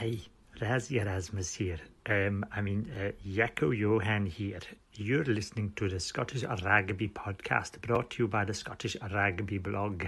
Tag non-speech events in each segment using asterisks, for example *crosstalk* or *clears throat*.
Hey, Rassie Erasmus here. Um, I mean, uh, Johan here. You're listening to the Scottish Rugby podcast brought to you by the Scottish Rugby blog.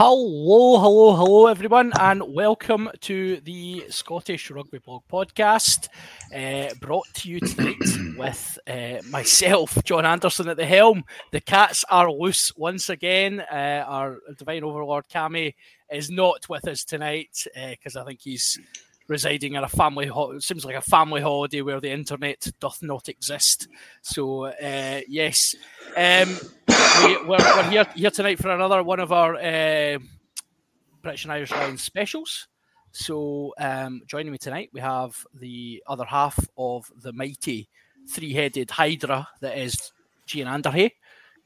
Hello, hello, hello, everyone, and welcome to the Scottish Rugby Blog podcast, uh, brought to you tonight *clears throat* with uh, myself, John Anderson, at the helm. The cats are loose once again. Uh, our divine overlord Cammy is not with us tonight because I think he's residing in a family. Ho- it seems like a family holiday where the internet doth not exist. So uh, yes. Um, we, we're, we're here here tonight for another one of our uh, British and Irish Lions specials. So, um, joining me tonight, we have the other half of the mighty three-headed Hydra that is Gian Underhay,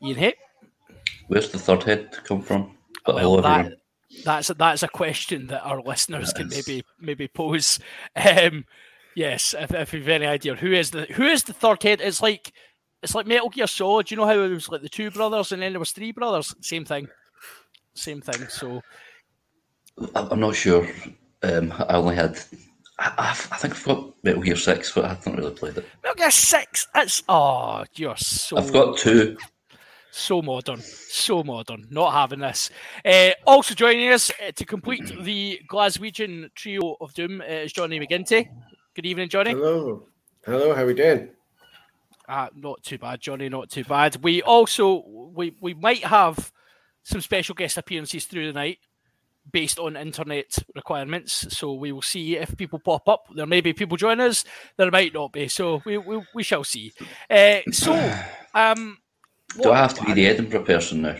Ian Hay. Where's the third head come from? Well, that, that's that's a question that our listeners can maybe maybe pose. Um, yes, if, if you've any idea who is the who is the third head, it's like it's like Metal Gear Solid. You know how it was like the two brothers and then there was three brothers. Same thing, same thing. So I'm not sure. Um, I only had. I, I, I think I've got Metal Gear Six, but I haven't really played it. Metal Gear Six. That's oh, you're so. I've got two. So modern, so modern. Not having this. Uh, also joining us uh, to complete the Glaswegian trio of doom uh, is Johnny McGinty. Good evening, Johnny. Hello. Hello, how are we doing? Uh, not too bad, Johnny. Not too bad. We also we we might have some special guest appearances through the night based on internet requirements. So we will see if people pop up. There may be people join us. There might not be. So we we, we shall see. Uh, so *sighs* um, Do I have to be the Edinburgh person now?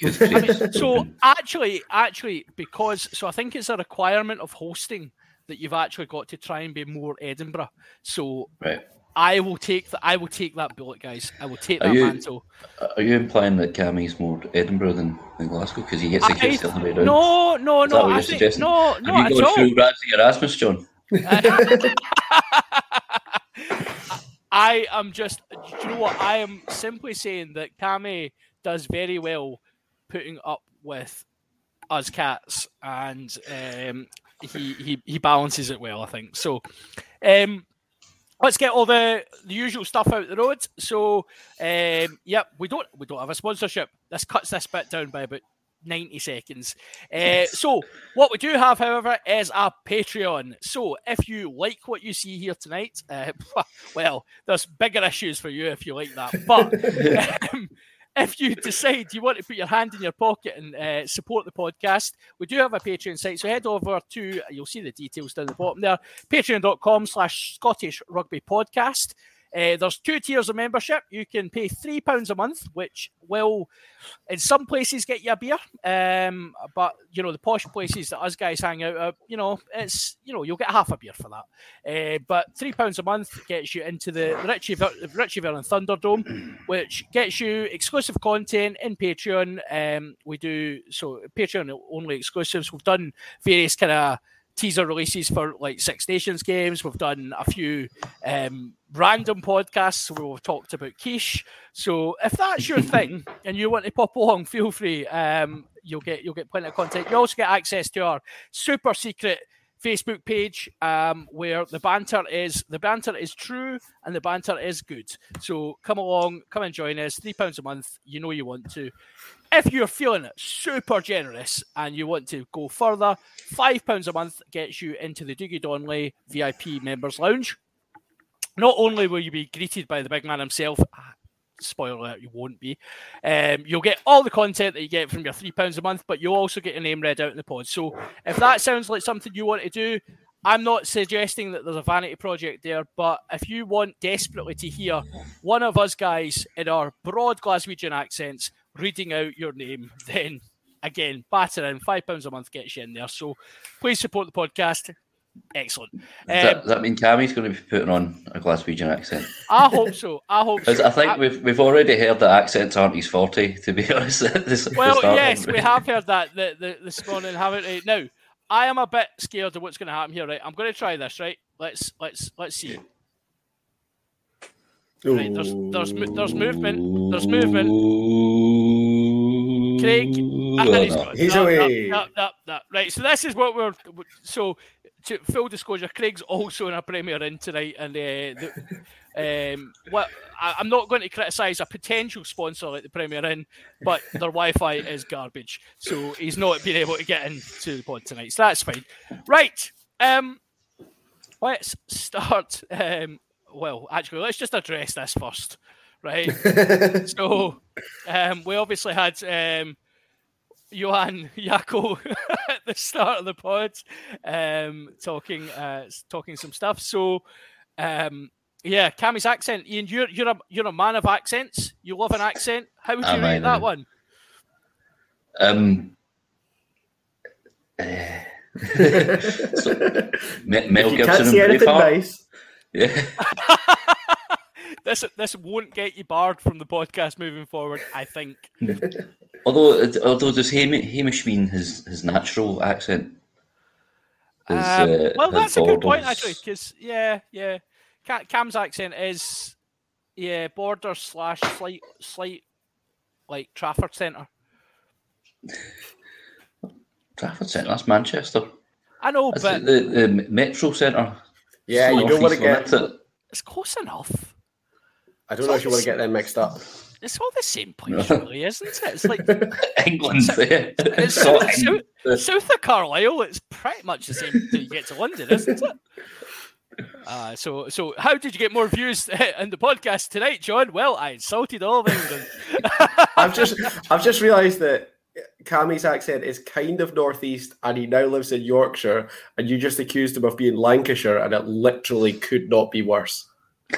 Good *laughs* I grief. mean, so actually, actually, because so I think it's a requirement of hosting that you've actually got to try and be more Edinburgh. So right. I will take that. I will take that bullet, guys. I will take Are that you- mantle. Are you implying that Cammy's more Edinburgh than, than Glasgow because he gets the kids the other way around? no, no, Is no. I think, suggesting? no, Have you gone through Ramsey Erasmus, John? *laughs* *laughs* I am just, you know what? I am simply saying that Kame does very well putting up with us cats, and um, he, he he balances it well. I think so. Um, let's get all the, the usual stuff out the road. So, um, yep, we don't we don't have a sponsorship. This cuts this bit down by about 90 seconds. Uh, so, what we do have, however, is a Patreon. So, if you like what you see here tonight, uh, *laughs* well, there's bigger issues for you if you like that. But *laughs* um, if you decide you want to put your hand in your pocket and uh, support the podcast, we do have a Patreon site. So head over to, you'll see the details down the bottom there, patreon.com slash Scottish Rugby Podcast. Uh, there's two tiers of membership. You can pay £3 a month, which will, in some places, get you a beer. Um, but, you know, the posh places that us guys hang out at, you know, it's, you know, you'll get half a beer for that. Uh, but £3 a month gets you into the Richie, Richieville and Thunderdome, *clears throat* which gets you exclusive content in Patreon. Um, we do, so Patreon only exclusives. We've done various kind of teaser releases for like Six Nations games. We've done a few um, random podcasts where we've talked about quiche. So if that's your thing *laughs* and you want to pop along, feel free. Um, you'll get you'll get plenty of content. You also get access to our super secret Facebook page um, where the banter is the banter is true and the banter is good. So come along, come and join us. Three pounds a month. You know you want to. If you're feeling super generous and you want to go further, five pounds a month gets you into the Doogie Donley VIP members lounge. Not only will you be greeted by the big man himself, ah, spoiler alert, you won't be. Um, you'll get all the content that you get from your three pounds a month, but you'll also get your name read out in the pod. So if that sounds like something you want to do, I'm not suggesting that there's a vanity project there, but if you want desperately to hear one of us guys in our broad Glaswegian accents reading out your name, *laughs* then again, batter in five pounds a month gets you in there. So please support the podcast. Excellent. Does, that, Um, does that mean Cammy's going to be putting on a Glaswegian accent? I hope so. I hope *laughs* so. I think I- we've we've already heard that accents aren't his forte, to be *laughs* honest. this- Well, start. yes, we have heard that the, the, this morning, haven't we? Now, I am a bit scared of what's going to happen here. Right, I'm going to try this. Right, let's let's let's see. Right, there's there's there's movement. There's movement. Craig, and then he's no. gone. He's No, no, away. no, no, no. Right, so this is what we're. So, to full disclosure, Craig's also in a Premier in tonight, and uh, the, *laughs* um, what I, I'm not going to criticise a potential sponsor like the Premier Inn, but their Wi-Fi is garbage, so he's not been able to get into the pod tonight. So that's fine. Right. Um, let's start. Um, well, actually, let's just address this first, right? *laughs* so, um, we obviously had um, Johan Yako *laughs* at the start of the pod, um, talking uh, talking some stuff. So, um, yeah, Cammy's accent. Ian, you're you're a you're a man of accents. You love an accent. How would you I rate that one? Um, eh. *laughs* so, Me- Mel you Gibson can't and see anything Braveheart. nice. Yeah. *laughs* This this won't get you barred from the podcast moving forward. I think. *laughs* Although, although does Hamish, Hamish mean his, his natural accent? His, Um, uh, well, his that's a good point actually, because yeah, yeah, Cam's accent is yeah border slash slight slight like Trafford Centre. Trafford Centre, that's Manchester. I know, That's but the, the Metro Centre. Yeah, you don't want to get. it? it's close enough. I don't know if you want to get them mixed up. it's all the same place, *laughs* really, isn't it? It's like *laughs* *laughs* England there. it's Not south, England. south, south of Carlisle. It's pretty much the same till you get to London, isn't it? Uh, so, so how did you get more views in the podcast tonight, John? Well, I insulted all of England. I've just I've just realised that Cammy's accent is kind of northeast, and he now lives in Yorkshire. And you just accused him of being Lancashire, and it literally could not be worse.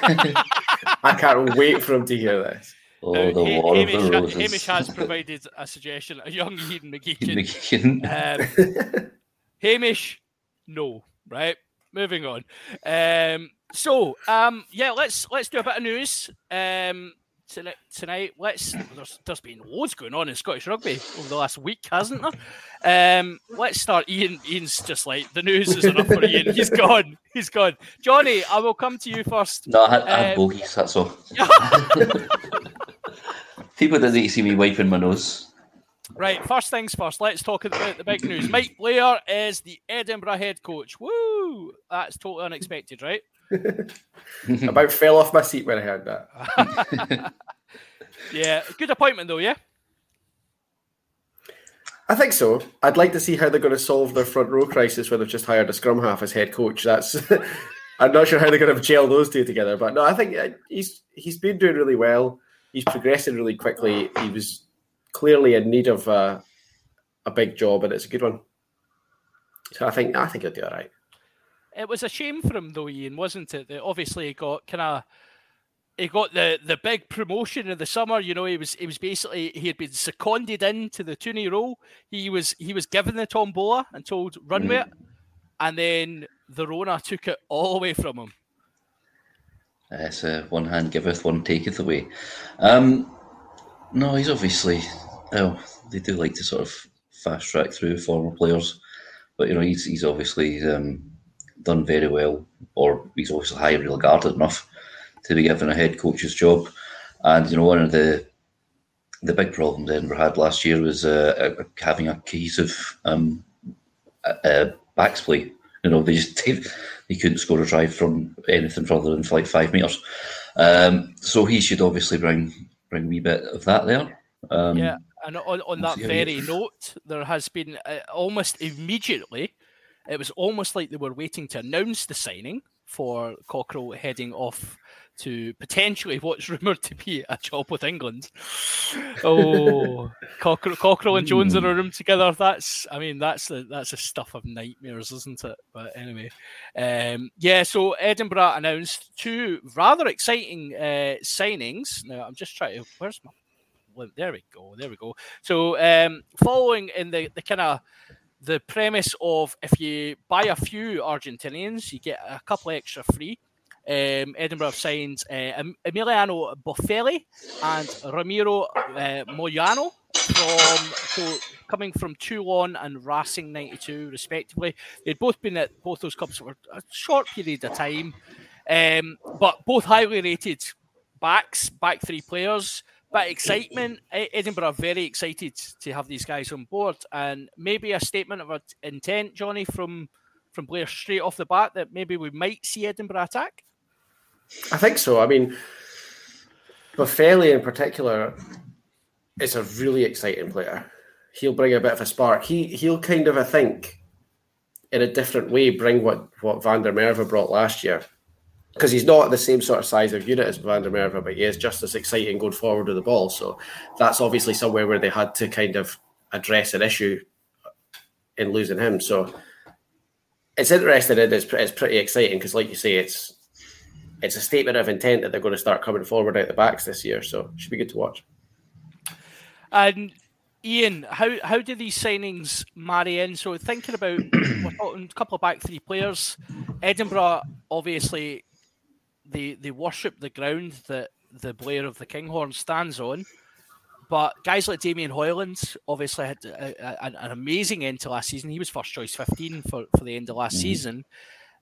I can't wait for him to hear this. Oh, Now, the Ha- War of Hamish, the Roses. Hamish has provided a suggestion, a young Ian McGeechan. McKeon. Um, *laughs* Hamish, no. Right. Moving on. Um, so, um, yeah, let's let's do a bit of news. Um, tonight, tonight let's. There's, there's been loads going on in Scottish rugby over the last week, hasn't there? Um, let's start. Ian. Ian's just like the news is enough for Ian. He's *laughs* gone. He's gone. Johnny, I will come to you first. No, I had, I had Um, bogies, that's all. *laughs* People didn't need to see me wiping my nose. Right, first things first, let's talk about the big news. Mike Blair is the Edinburgh head coach. Woo! That's totally unexpected, right? About fell off my seat when I heard that. *laughs* Yeah, good appointment though, yeah? I think so. I'd like to see how they're going to solve their front row crisis when they've just hired a scrum half as head coach. That's *laughs* I'm not sure how they're going to gel those two together, but no, I think uh, he's he's been doing really well. He's progressing really quickly. He was clearly in need of uh, a big job, and it's a good one. So I think I think he'll do all right. It was a shame for him though, Ian, wasn't it? That obviously he got kind of he got the the big promotion in the summer. You know, he was he was basically he had been seconded into the Tooney role. He was he was given the tombola and told run with it, and then the Rona took it all away from him. It's uh, one hand giveth, one taketh away. Um, no, he's obviously. Oh, they do like to sort of fast track through former players, but you know he's he's obviously um, done very well, or he's obviously highly regarded enough to be given a head coach's job. And you know one of the the big problems Edinburgh had last year was uh, having a cohesive um, uh, backs play. You know, they just *laughs* they, couldn't score a try from anything further than like five meters. Um, so he should obviously bring bring a wee bit of that there. Um, Yeah, and on, on that see how you- very note, there has been uh, almost immediately, it was almost like they were waiting to announce the signing for Cockerill heading off to potentially what's *laughs* rumoured to be a job with England. Oh, *laughs* Cockerill, Cockerill and Jones in a room together. That's, I mean, that's the that's the stuff of nightmares, isn't it? But anyway, um, yeah. So Edinburgh announced two rather exciting uh, signings. Now I'm just trying to. Where's my well, there we go. There we go. So, um, following in the, the kind of the premise of if you buy a few Argentinians, you get a couple extra free. Um, Edinburgh signed uh, Emiliano Boffelli and Ramiro uh, Moyano from so coming from Toulon and Racing 92 respectively. They'd both been at both those clubs for a short period of time, um, but both highly rated backs, back three players. But excitement, Edinburgh are very excited to have these guys on board, and maybe a statement of intent, Johnny, from from Blair straight off the bat that maybe we might see Edinburgh attack. I think so. I mean, Boffelli in particular is a really exciting player. He'll bring a bit of a spark. He he'll kind of, I think, in a different way, bring what what Van der Merwe brought last year. Because he's not the same sort of size of unit as Van der Merwe, but he is just as exciting going forward with the ball. So that's obviously somewhere where they had to kind of address an issue in losing him. So it's interesting and it's, it's pretty exciting because, like you say, it's it's a statement of intent that they're going to start coming forward out the backs this year. So should be good to watch. And Ian, how how do these signings marry in? So thinking about a couple of back three players, Edinburgh obviously they they worship the ground that the Blair of the Kinghorn stands on. But guys like Damien Hoyland obviously had a, a- an, amazing end to last season. He was first choice 15 for, for the end of last season.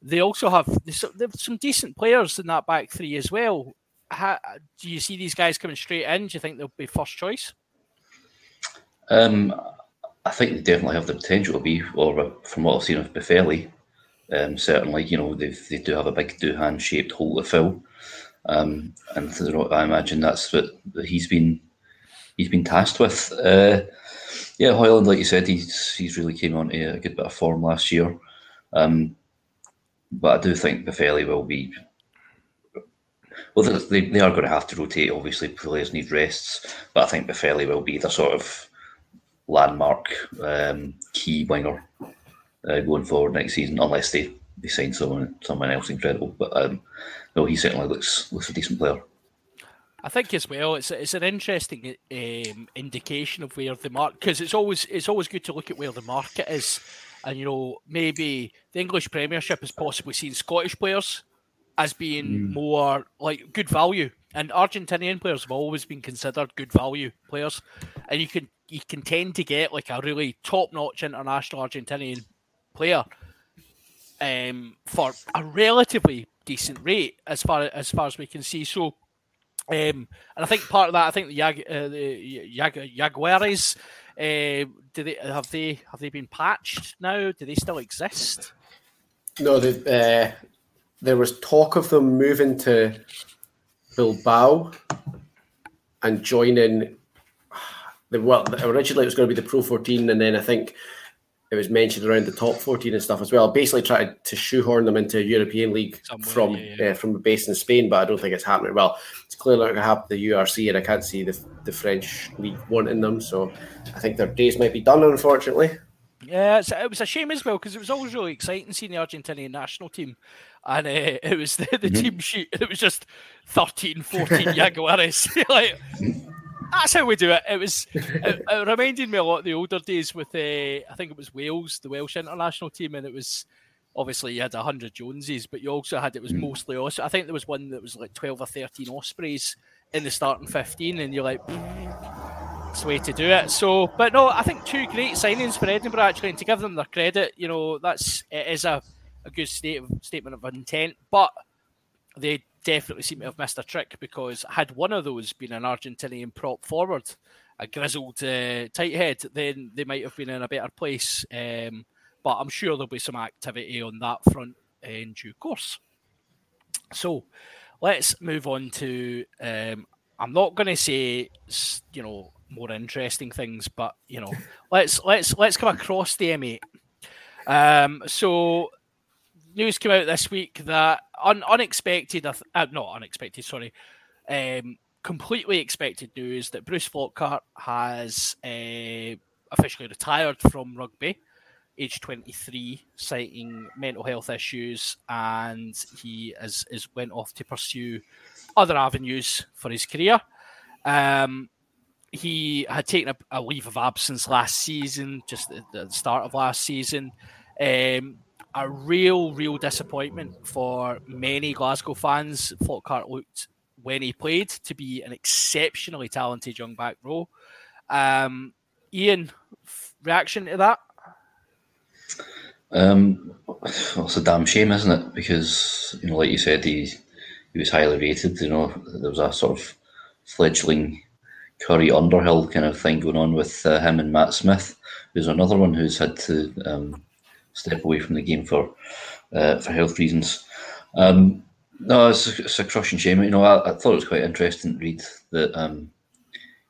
They also have some, there's some decent players in that back three as well. How, do you see these guys coming straight in? Do you think they'll be first choice? Um, I think they definitely have the potential to be, or from what I've seen of Boffelli, um, certainly, you know, they they do have a big Duhan shaped hole to fill. um, and I imagine that's what he's been he's been tasked with. Uh, yeah, Hoyland, like you said, he's he's really came on a good bit of form last year. Um, but I do think Boffelli will be. Well, they, they are going to have to rotate. Obviously, players need rests, but I think Boffelli will be the sort of landmark um, key winger uh, going forward next season, unless they, they sign someone someone else incredible. But um, no, he certainly looks looks a decent player. I think as well, it's it's an interesting um, indication of where the market because it's always it's always good to look at where the market is, and you know maybe the English Premiership has possibly seen Scottish players as being mm. more like good value, and Argentinian players have always been considered good value players, and you can you can tend to get like a really top notch international Argentinian player um, for a relatively decent rate as far as far as we can see. So. Um, and I think part of that, I think the, Jag, uh, the Jag, uh, do they have they have they been patched now? Do they still exist? No, uh, there was talk of them moving to Bilbao and joining. *sighs* The, well, originally it was going to be the Pro 14, and then I think it was mentioned around the top 14 and stuff as well. Basically, tried to shoehorn them into a European league Somewhere, from yeah, yeah. Uh, from a base in Spain, but I don't think it's happening. Well, it's clearly not going to happen the URC, and I can't see the the French league wanting them. So I think their days might be done, unfortunately. Yeah, it was a shame as well because it was always really exciting seeing the Argentinian national team, and uh, it was the, the mm-hmm. team sheet. It was just 13, 14 *laughs* Jaguares. *laughs* like that's how we do it. It was *laughs* it, it, reminded me a lot of the older days with uh, I think it was Wales, the Welsh international team, and it was obviously you had hundred Joneses, but you also had it was mm. mostly also I think there was one that was like twelve or thirteen Ospreys in the starting fifteen, and you're like. It's the way to do it. So, but no, I think two great signings for Edinburgh actually, and to give them their credit, you know, that's it is a, a good state of, statement of intent. But they definitely seem to have missed a trick because had one of those been an Argentinian prop forward, a grizzled uh, tight head, then they might have been in a better place. Um, but I'm sure there'll be some activity on that front in due course. So let's move on to. Um, I'm not going to say you know more interesting things, but you know *laughs* let's let's let's come across the M8. Um, so news came out this week that un, unexpected, uh, not unexpected, sorry, um, completely expected news that Bruce Flockhart has uh, officially retired from rugby, age 23, citing mental health issues, and he is went off to pursue other avenues for his career. Um, he had taken a, a, leave of absence last season, just at the start of last season. Um, a real, real disappointment for many Glasgow fans. Flockhart looked when he played to be an exceptionally talented young back row. Um, Ian, reaction to that? Um, well, it's a damn shame, isn't it? Because you know, like you said, he he was highly rated. You know, there was a sort of fledgling Curry Underhill kind of thing going on with uh, him and Matt Smith, who's another one who's had to um, step away from the game for uh, for health reasons. Um, no, it's a, it's a, crushing shame. You know, I, I, thought it was quite interesting to read that um,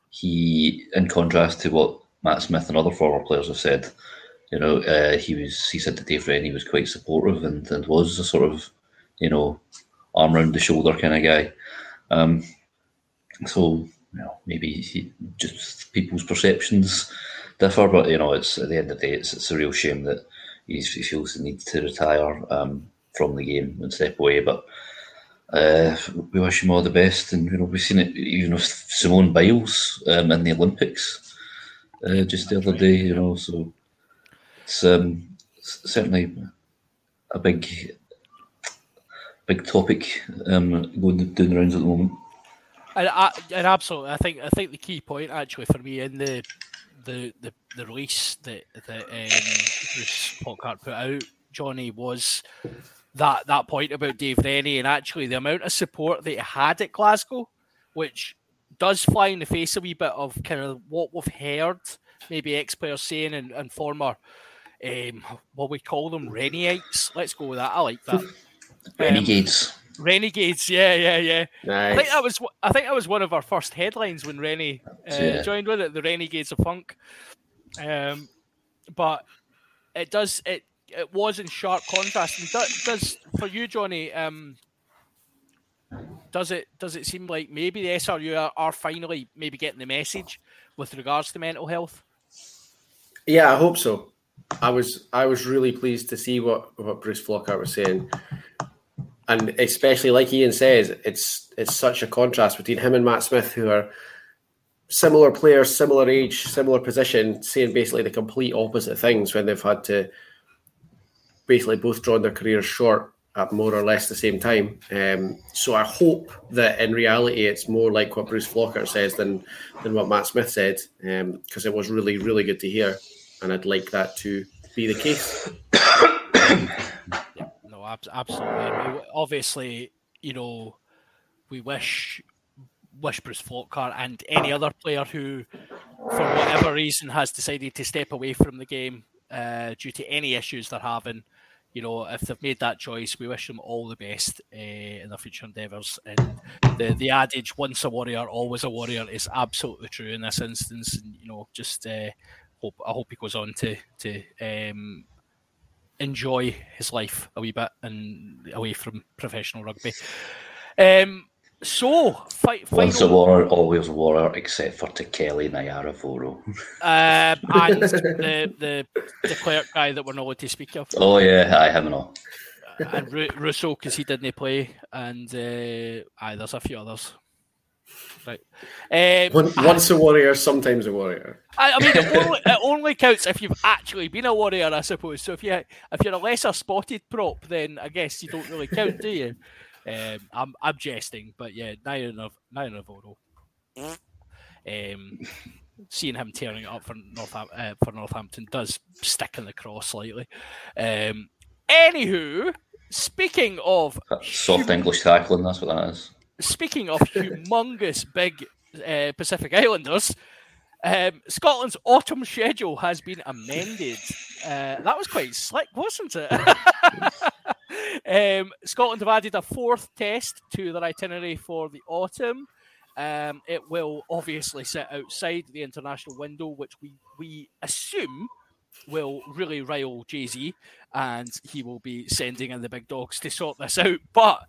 he, in contrast to what Matt Smith and other former players have said, you know, uh, he was he said to Dave Rennie was quite supportive and, and was a sort of, you know, arm around the shoulder kind of guy. Um, so you know, maybe he, just people's perceptions differ, but you know, it's at the end of the day, it's, it's a real shame that he feels the need to retire um, from the game and step away. But uh, we wish him all the best, and you know we've seen it even with Simone Biles um, in the Olympics uh, just the other day. You know, so it's um, certainly a big, big topic um, going doing the rounds at the moment. And, and absolutely, I think I think the key point actually for me in the the the, the release that that um, Bruce Flockhart put out, Johnny, was that that point about Dave Rennie and actually the amount of support that he had at Glasgow, which does fly in the face a wee bit of kind of what we've heard maybe ex players saying and, and former um, what we call them Rennieites. Let's go with that. I like that. Renegades. Um, Renegades, yeah, yeah, yeah. Nice. I think that was I think that was one of our first headlines when Rennie uh, Yeah. joined with it, the Renegades of Funk. Um, but it does it it was in sharp contrast. And does, does for you, Johnny? Um, does it does it seem like maybe the SRU are, are finally maybe getting the message with regards to mental health? Yeah, I hope so. I was I was really pleased to see what, what Bruce Flockhart was saying, and especially like Ian says, it's it's such a contrast between him and Matt Smith, who are similar players, similar age, similar position, saying basically the complete opposite things when they've had to basically both drawn their careers short at more or less the same time. Um, so I hope that in reality it's more like what Bruce Flockhart says than than what Matt Smith said, because it was really really good to hear, and I'd like that to be the case. *coughs* *coughs* *coughs* Absolutely. Obviously, you know, we wish wish Bruce Flockhart and any other player who, for whatever reason, has decided to step away from the game uh, due to any issues they're having. You know, if they've made that choice, we wish them all the best uh, in their future endeavours. And the the adage "once a warrior, always a warrior" is absolutely true in this instance. And you know, just uh, hope I hope he goes on to to um, enjoy his life a wee bit and away from professional rugby. Um, so, fi- Once a final, warrior, always warrior, except for to Kelly Nyaravoro. um, and the, the the clerk guy that we're not allowed to speak of, Oh yeah, I and all. and Ru- Russo because he didn't play, and uh, aye, there's a few others. Right. Um, once a warrior, sometimes a warrior. I, I mean, it *laughs* only, it only counts if you've actually been a warrior, I suppose. So if you if you're a lesser spotted prop, then I guess you don't really count, do you? Um, I'm I'm jesting, but yeah, Nairo Nav- Nairo Navarro. Um, seeing him tearing it up for North uh, for Northampton does stick in the cross slightly. Um, anywho, speaking of Soft English tackling, that's what that is. Speaking of humongous big uh, Pacific Islanders, um, Scotland's autumn schedule has been amended. Uh, that was quite slick, wasn't it? *laughs* um, Scotland have added a fourth test to their itinerary for the autumn. Um, it will obviously sit outside the international window, which we, we assume will really rile Jay Z, and he will be sending in the big dogs to sort this out. But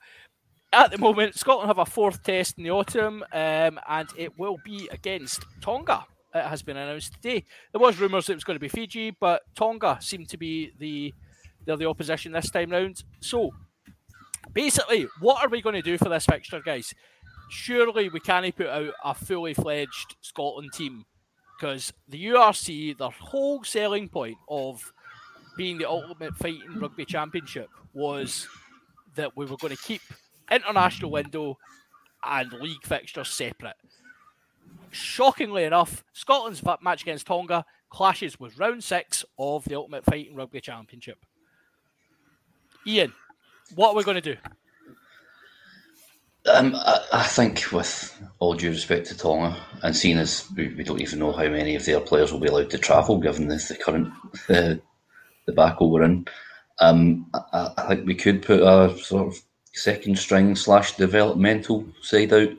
at the moment, Scotland have a fourth test in the autumn, um, and it will be against Tonga. It has been announced today. There was rumours it was going to be Fiji, but Tonga seemed to be the they're the opposition this time round. So, basically, what are we going to do for this fixture, guys? Surely we can't put out a fully fledged Scotland team because the URC, their whole selling point of being the ultimate fighting rugby championship was that we were going to keep international window and league fixtures separate. Shockingly enough, Scotland's match against Tonga clashes with round six of the Ultimate Fighting Rugby Championship. Ian, what are we going to do? Um, I, I think, with all due respect to Tonga, and seeing as we, we don't even know how many of their players will be allowed to travel, given the, the current uh, debacle we're in, um, I, I think we could put a sort of second string slash developmental side out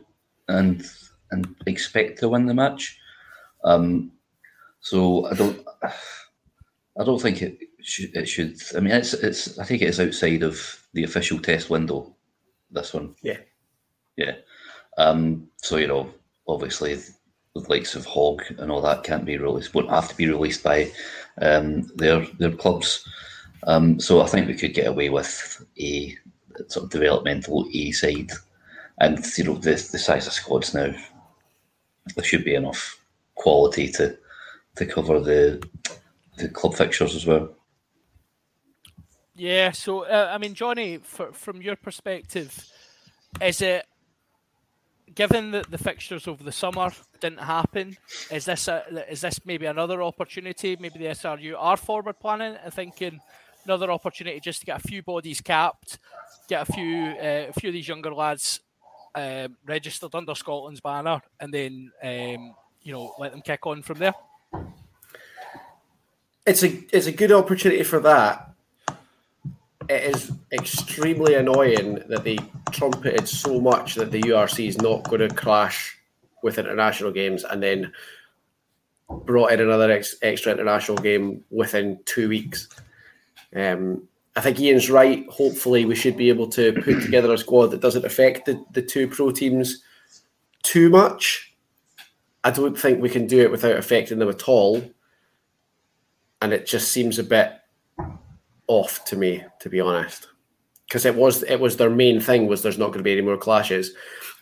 and and expect to win the match. Um, so I don't, I don't think it should. It should. I mean, it's it's. I think it is outside of the official test window. This one. Yeah. Yeah. Um, so you know, obviously, the likes of Hog and all that can't be released. Won't have to be released by um, their their clubs. Um, so I think we could get away with a sort of developmental A side, and you know the the size of squads now, there should be enough quality to to cover the the club fixtures as well. Yeah, so uh, I mean, Johnny, for, from your perspective, is it given that the fixtures over the summer didn't happen? Is this a, is this maybe another opportunity? Maybe the SRU are forward planning and thinking another opportunity just to get a few bodies capped, get a few uh, a few of these younger lads um, registered under Scotland's banner, and then um, you know let them kick on from there. It's a it's a good opportunity for that. It is extremely annoying that they trumpeted so much that the URC is not going to clash with international games, and then brought in another ex- extra international game within two weeks. Um, I think Ian's right. Hopefully, we should be able to put together a squad that doesn't affect the, the two pro teams too much. I don't think we can do it without affecting them at all. And it just seems a bit off to me, to be honest. Because it was it was their main thing was there's not going to be any more clashes.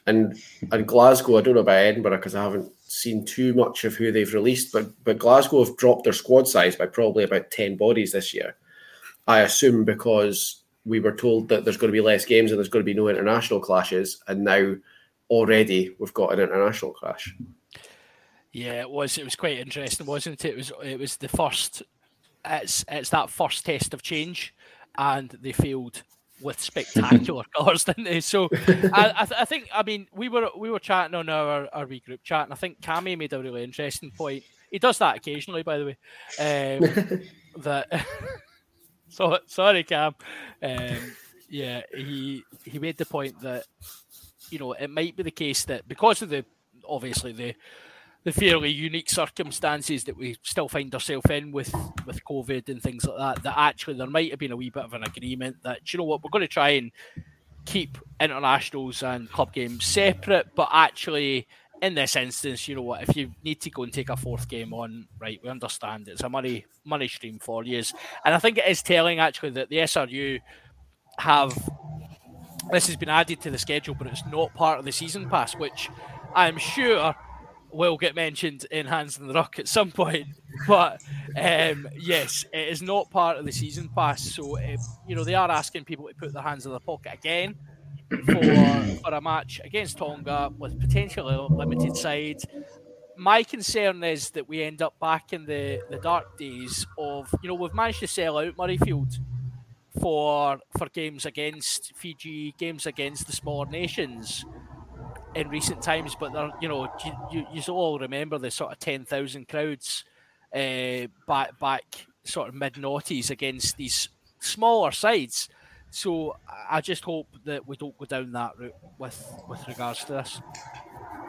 And and Glasgow, I don't know about Edinburgh because I haven't seen too much of who they've released, but but Glasgow have dropped their squad size by probably about ten bodies this year. I assume because we were told that there's going to be less games and there's going to be no international clashes, and now already we've got an international clash. Yeah, it was. It was quite interesting, wasn't it? It was. It was the first. It's it's that first test of change, and they failed with spectacular *laughs* colours, didn't they? So I, I, th- I, think I mean we were we were chatting on our our wee group chat, and I think Cammy made a really interesting point. He does that occasionally, by the way. Um, *laughs* that *laughs* *laughs* so sorry, Cam. Um, yeah, he he made the point that you know it might be the case that because of the obviously the the fairly unique circumstances that we still find ourselves in with with COVID and things like that, that actually there might have been a wee bit of an agreement that you know what we're going to try and keep internationals and club games separate, but actually in this instance, you know what, if you need to go and take a fourth game on, right, we understand it's a money money stream for you. And I think it is telling actually that the SRU have this has been added to the schedule, but it's not part of the season pass, which I'm sure will get mentioned in Hands in the Rock at some point. *laughs* But um, yes, it is not part of the season pass. So, if, you know, they are asking people to put their hands in their pocket again for, *clears throat* for a match against Tonga with potentially limited side. My concern is that we end up back in the, the dark days of, you know, we've managed to sell out Murrayfield for for games against Fiji, games against the smaller nations in recent times, but they're, you know, you, you, you all remember the sort of 10,000 crowds uh, back, back sort of mid noughties against these smaller sides. So I just hope that we don't go down that route with, with regards to this.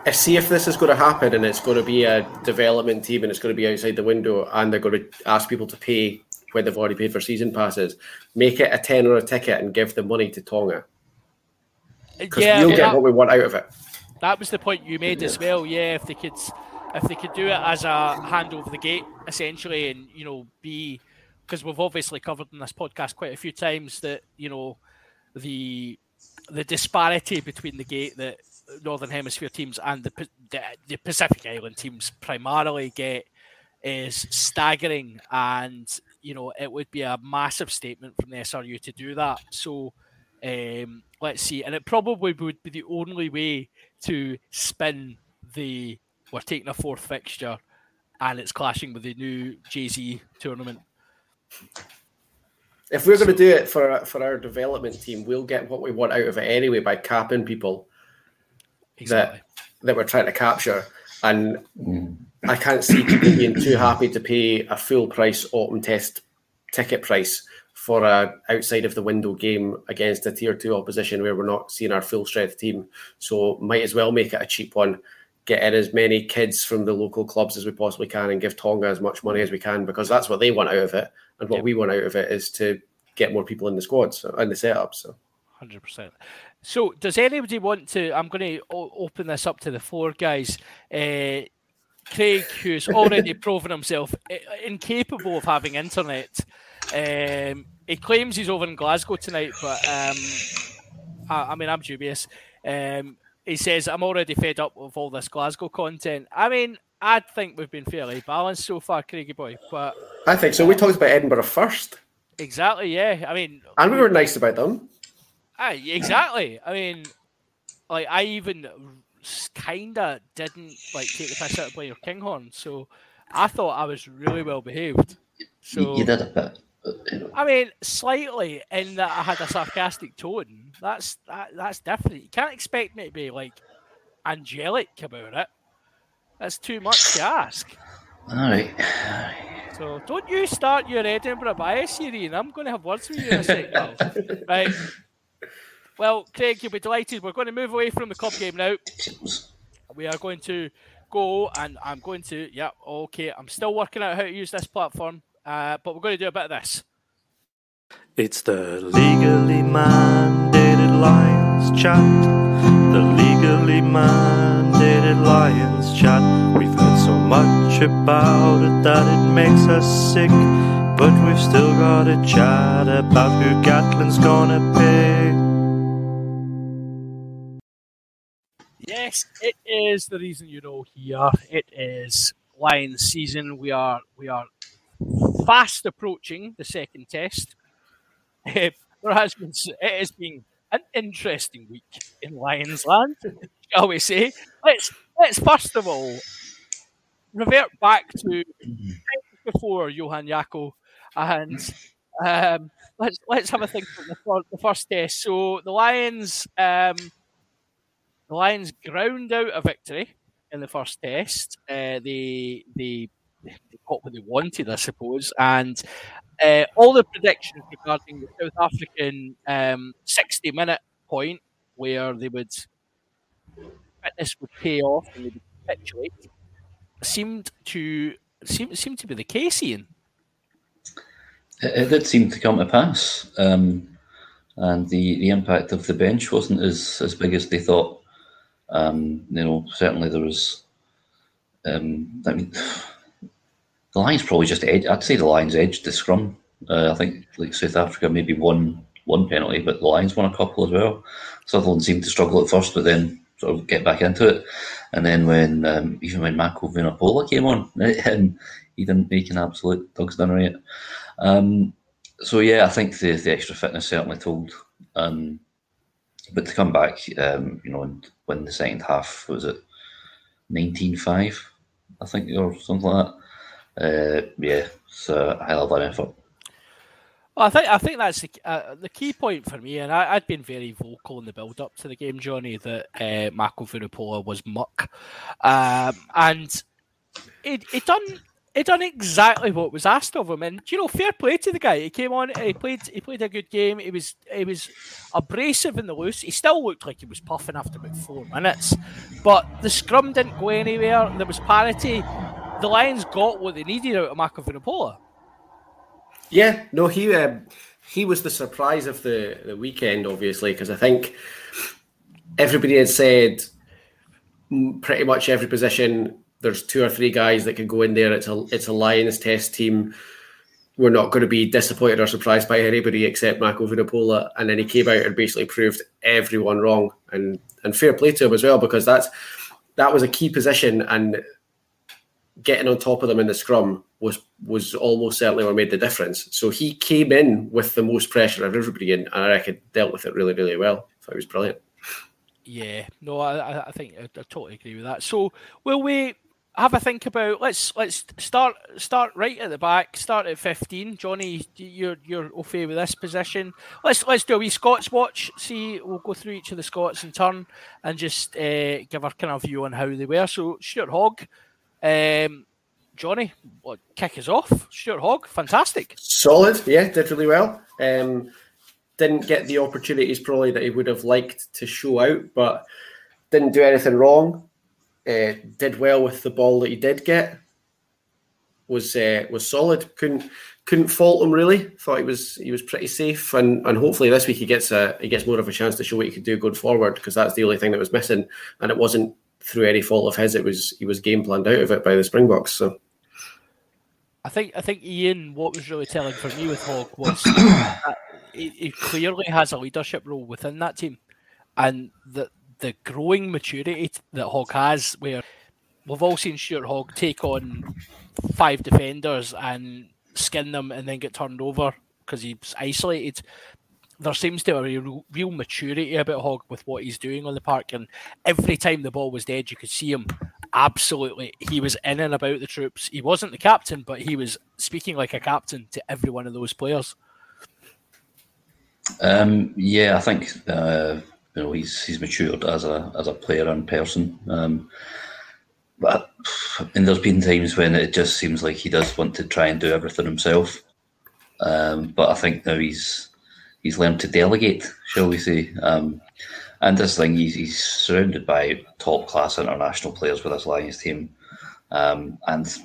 I see if this is going to happen and it's going to be a development team and it's going to be outside the window and they're going to ask people to pay when they've already paid for season passes, make it a tenner a ticket and give the money to Tonga. Because Yeah, we'll get that- what we want out of it. That was the point you made as well. Yeah, if they could, if they could do it as a hand over the gate, essentially, and you know, be because we've obviously covered in this podcast quite a few times that you know the the disparity between the gate that Northern Hemisphere teams and the the, the Pacific Island teams primarily get is staggering, and you know it would be a massive statement from the SRU to do that. So um, let's see, and it probably would be the only way to spin the we're taking a fourth fixture and it's clashing with the new Jay Z tournament. If we're going to do it for for our development team, we'll get what we want out of it anyway by capping people Exactly. that we're trying to capture. And hmm. I can't see people being too happy to pay a full price autumn test ticket price for a outside of the window game against a tier two opposition where we're not seeing our full strength team. So might as well make it a cheap one. Get in as many kids from the local clubs as we possibly can and give Tonga as much money as we can because that's what they want out of it. And what we want out of it is to get more people in the squad so in the setup. So Hundred percent. So, does anybody want to? I'm going to open this up to the floor, guys. Uh, Craig, who's already *laughs* proven himself incapable of having internet, um, he claims he's over in Glasgow tonight, but um, I, I mean, I'm dubious. Um, he says I'm already fed up with all this Glasgow content. I mean, I think we've been fairly balanced so far, Craigie boy. But I think so. We talked about Edinburgh first, exactly, yeah. I mean, and we were nice about them. Aye, exactly. I mean, like I even kind of didn't like take the piss out of Blair Kinghorn, so I thought I was really well behaved. So you did a bit. But, you know, I mean, slightly in that I had a sarcastic tone. That's that, that's different. You can't expect me to be like angelic about it. That's too much to ask. all right. So don't you start your Edinburgh bias, Ian. I'm going to have words with you in a second. *laughs* right. Well, Craig, you'll be delighted. We're going to move away from the club game now. We are going to go, and I'm going to. Yeah, okay. I'm still working out how to use this platform, uh, but we're going to do a bit of this. It's the legally mandated Lions chat. The legally mandated Lions chat. We've heard so much about it that it makes us sick. But we've still got to chat about who Gatland's gonna pick. Yes, it is the reason you're all here. It is Lions season. We are we are fast approaching the second test. *laughs* Eh, there has been it has been an interesting week in Lions land, *laughs* shall we say? Let's let's first of all revert back to before Johan Jaco and um, let's let's have a think fir- the first test. So the Lions um, the Lions ground out a victory in the first test. Uh, they they they got what they wanted, I suppose, and uh, all the predictions regarding the South African um, sixty-minute point, where they would fitness would pay off and they would capitulate, seemed to seem seemed to be the case, Ian. It, it did seem to come to pass, um, and the, the impact of the bench wasn't as, as big as they thought. Um, you know, certainly there was. Um, I mean, the Lions probably just edged. I'd say the Lions edged the scrum. Uh, I think like South Africa maybe won one penalty, but the Lions won a couple as well. Sutherland seemed to struggle at first, but then sort of get back into it. And then when um, even when Mako Vunipola came on, *laughs* um, he didn't make an absolute dog's dinner yet. Um, so yeah, I think the, the extra fitness certainly told. Um, but to come back, um, you know, and win the second half was it nineteen five, I think, or something like that. Uh, yeah, so I love that effort. Well, I think I think that's the, uh, the key point for me, and I, I'd been very vocal in the build up to the game, Johnny, that uh, Mako Vunipola was muck, um, and it it done it done exactly what was asked of him, and you know, fair play to the guy. He came on, he played he played a good game. He was he was abrasive in the loose. He still looked like he was puffing after about four minutes, but the scrum didn't go anywhere. There was parity. The Lions got what they needed out of Mako Vunipola. Yeah, no, he um, he was the surprise of the, the weekend, obviously, because I think everybody had said pretty much every position. There's two or three guys that can go in there. It's a it's a Lions test team. We're not going to be disappointed or surprised by anybody except Mako Vunipola. And then he came out and basically proved everyone wrong. And and fair play to him as well because that's that was a key position and getting on top of them in the scrum was was almost certainly what made the difference. So he came in with the most pressure of everybody, and I reckon dealt with it really, really well. So it was brilliant. Yeah, no, I, I- think I, I totally agree with that. So, will we have a think about? Let's let's start start right at the back. Start at fifteen. Johnny, you're you're okay with this position. Let's let's do a wee Scots watch. See, we'll go through each of the Scots in turn and just uh, give our kind of view on how they were. So, Stuart Hogg, um, Johnny, what, kick us off. Stuart Hogg, fantastic. Solid, yeah, did really well. Um, didn't get the opportunities probably that he would have liked to show out, but didn't do anything wrong. Uh, did well with the ball that he did get. Was uh, was solid. Couldn't couldn't fault him really. Thought he was he was pretty safe, and and hopefully this week he gets a he gets more of a chance to show what he could do going forward because that's the only thing that was missing, and it wasn't through any fault of his. It was he was game planned out of it by the Springboks. So I think I think Ian, what was really telling for me with Hogg was *coughs* that he, he clearly has a leadership role within that team, and the the growing maturity that Hogg has, where we've all seen Stuart Hogg take on five defenders and skin them and then get turned over because he's isolated. There seems to be a real, maturity about Hogg with what he's doing on the park, and every time the ball was dead, you could see him absolutely. He was in and about the troops. He wasn't the captain, but he was speaking like a captain to every one of those players. Um, yeah, I think uh, you know he's he's matured as a as a player and person. Um, but and there's been times when it just seems like he does want to try and do everything himself. Um, but I think now he's he's learned to delegate, shall we say? Um, and this thing, he's, he's surrounded by top class international players with his Lions team, um, and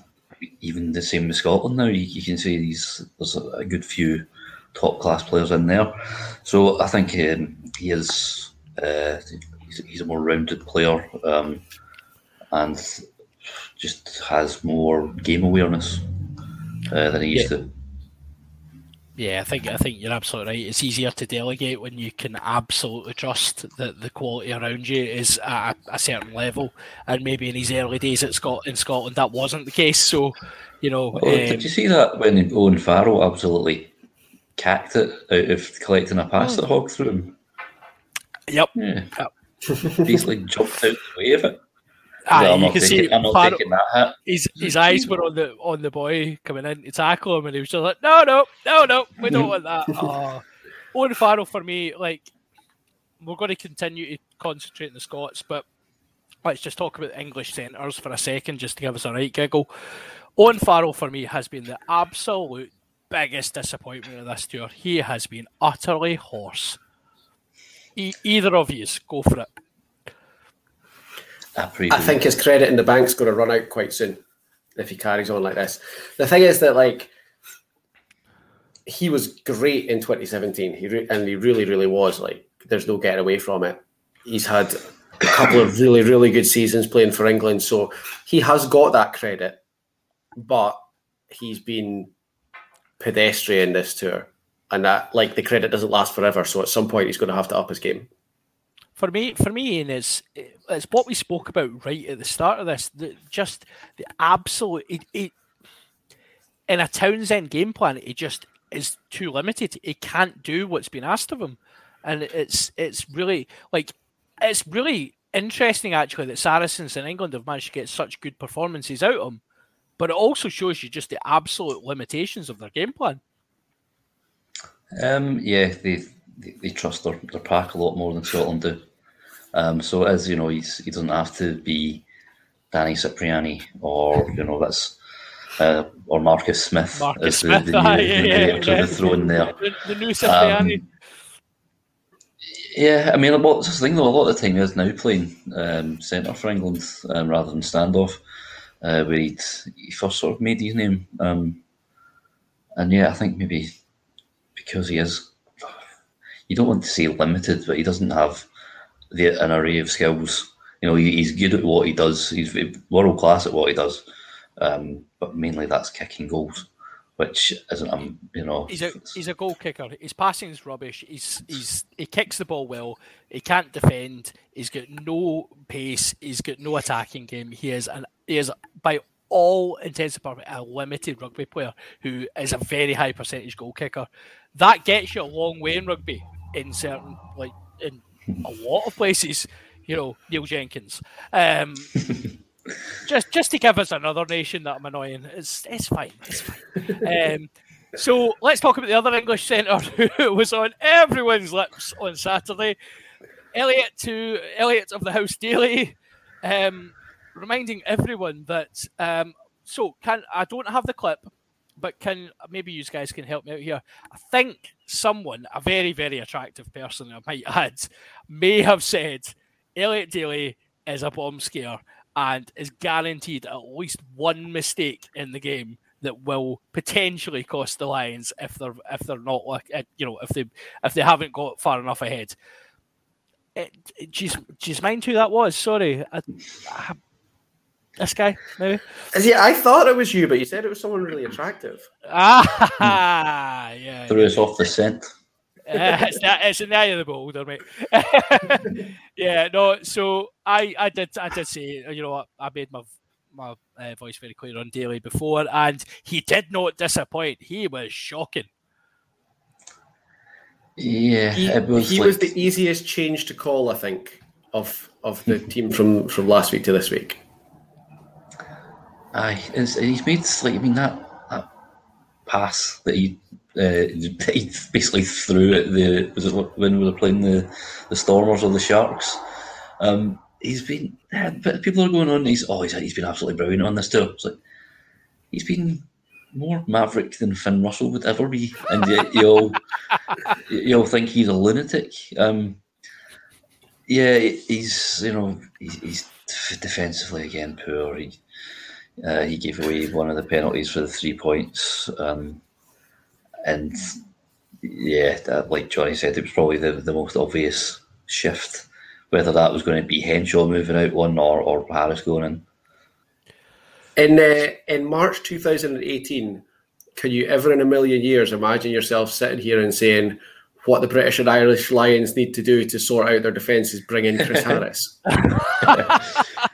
even the same with Scotland now. You, you can see these there's a, a good few top class players in there. So I think um, he is uh, he's, he's a more rounded player um, and just has more game awareness uh, than he used to. Yeah, I think I think you're absolutely right. It's easier to delegate when you can absolutely trust that the quality around you is at a, a certain level. And maybe in his early days at Scot in Scotland that wasn't the case. So, you know, Oh, um, did you see that when Owen Farrell absolutely cacked it out of collecting a pass that hogged through him? yep. Yeah. Yep. Basically *laughs* jumped out the way of it. Ah, Aye, I'm you not, can see I'm not Farrell- taking that hit. his his eyes were on the on the boy coming in to tackle him, and he was just like, "No, no, no, no, we don't want that." *laughs* Oh. Owen Farrell for me, like we're going to continue to concentrate on the Scots, but let's just talk about the English centres for a second, just to give us a right giggle. Owen Farrell for me has been the absolute biggest disappointment of this tour. He has been utterly hoarse. E- either of you, go for it. I, I think his credit in the bank's going to run out quite soon if he carries on like this. The thing is that like he was great in 2017. He re- and he really, really was. Like there's no getting away from it. He's had a couple of really, really good seasons playing for England, so he has got that credit. But he's been pedestrian this tour, and that like the credit doesn't last forever. So at some point he's going to have to up his game. For me, for me, Ian, it's it's what we spoke about right at the start of this. The, just the absolute it, it, in a Townsend game plan, it just is too limited. He can't do what's been asked of him, and it's it's really like it's really interesting actually that Saracens in England have managed to get such good performances out of him, but it also shows you just the absolute limitations of their game plan. Um, yeah, they, they they trust their, their pack a lot more than Scotland do. Um, so as you know, he's, he doesn't have to be Danny Cipriani or you know that's uh, or Marcus Smith Marcus as Smith, the, *laughs* the, new, yeah, the yeah, yeah. the throne there. The, the new Cipriani. Um, Yeah, I mean, a lot. That's the thing though. A lot of the time, he is now playing um, centre for England um, rather than standoff, uh, where he'd, he first sort of made his name. Um, and yeah, I think maybe because he is, you don't want to say limited, but he doesn't have the an array of skills. You know, he, he's good at what he does. He's world class at what he does, um, but mainly that's kicking goals, which isn't um, you know. He's a he's a goal kicker. His passing is rubbish. He's he's he kicks the ball well. He can't defend. He's got no pace. He's got no attacking game. He is an he is by all intents and purposes a limited rugby player who is a very high percentage goal kicker. That gets you a long way in rugby in certain like in a lot of places. You know, Neil Jenkins. Um, *laughs* just just to give us another nation that I'm annoying. It's it's fine. It's fine. Um, so let's talk about the other English centre *laughs* who was on everyone's lips on Saturday. Elliot to Elliot of the House Daily, um, reminding everyone that. Um, so can I don't have the clip, but can maybe you guys can help me out here. I think someone, a very very attractive person, I might *laughs* add, may have said Elliot Daly is a bomb scare and is guaranteed at least one mistake in the game that will potentially cost the Lions if they're if they're not like uh, you know if they if they haven't got far enough ahead. It, it, do you mind who that was? Sorry, I, I, this guy maybe. See, I thought it was you, but you said it was someone really attractive. Ah, *laughs* yeah. threw us off the scent. Uh, *laughs* it's, the, it's in the eye of the beholder, mate. *laughs* yeah, no. So I, I did, I did say, you know, what, I made my my uh, voice very clear on Daly before, and he did not disappoint. He was shocking. Yeah, He, it was he like, was the easiest change to call, I think, of of the team from from last week to this week. Aye, he's made like I mean that that pass that he uh, he basically threw at the was it when we were playing the the Stormers or the Sharks. Um, he's been but people are going on. He's oh he's, he's been absolutely brilliant on this tour. It's like he's been more maverick than Finn Russell would ever be, and yet you'll *laughs* you'll think he's a lunatic. Um, yeah, he's you know he's, he's defensively again poor. He uh, he gave away one of the penalties for the three points, um, and yeah, that, like Johnny said, it was probably the, the most obvious shift. Whether that was going to be Henshaw moving out one or, or Harris going in. In uh, in March 2018, can you ever in a million years imagine yourself sitting here and saying what the British and Irish Lions need to do to sort out their defence is bring in Chris *laughs* Harris? *laughs*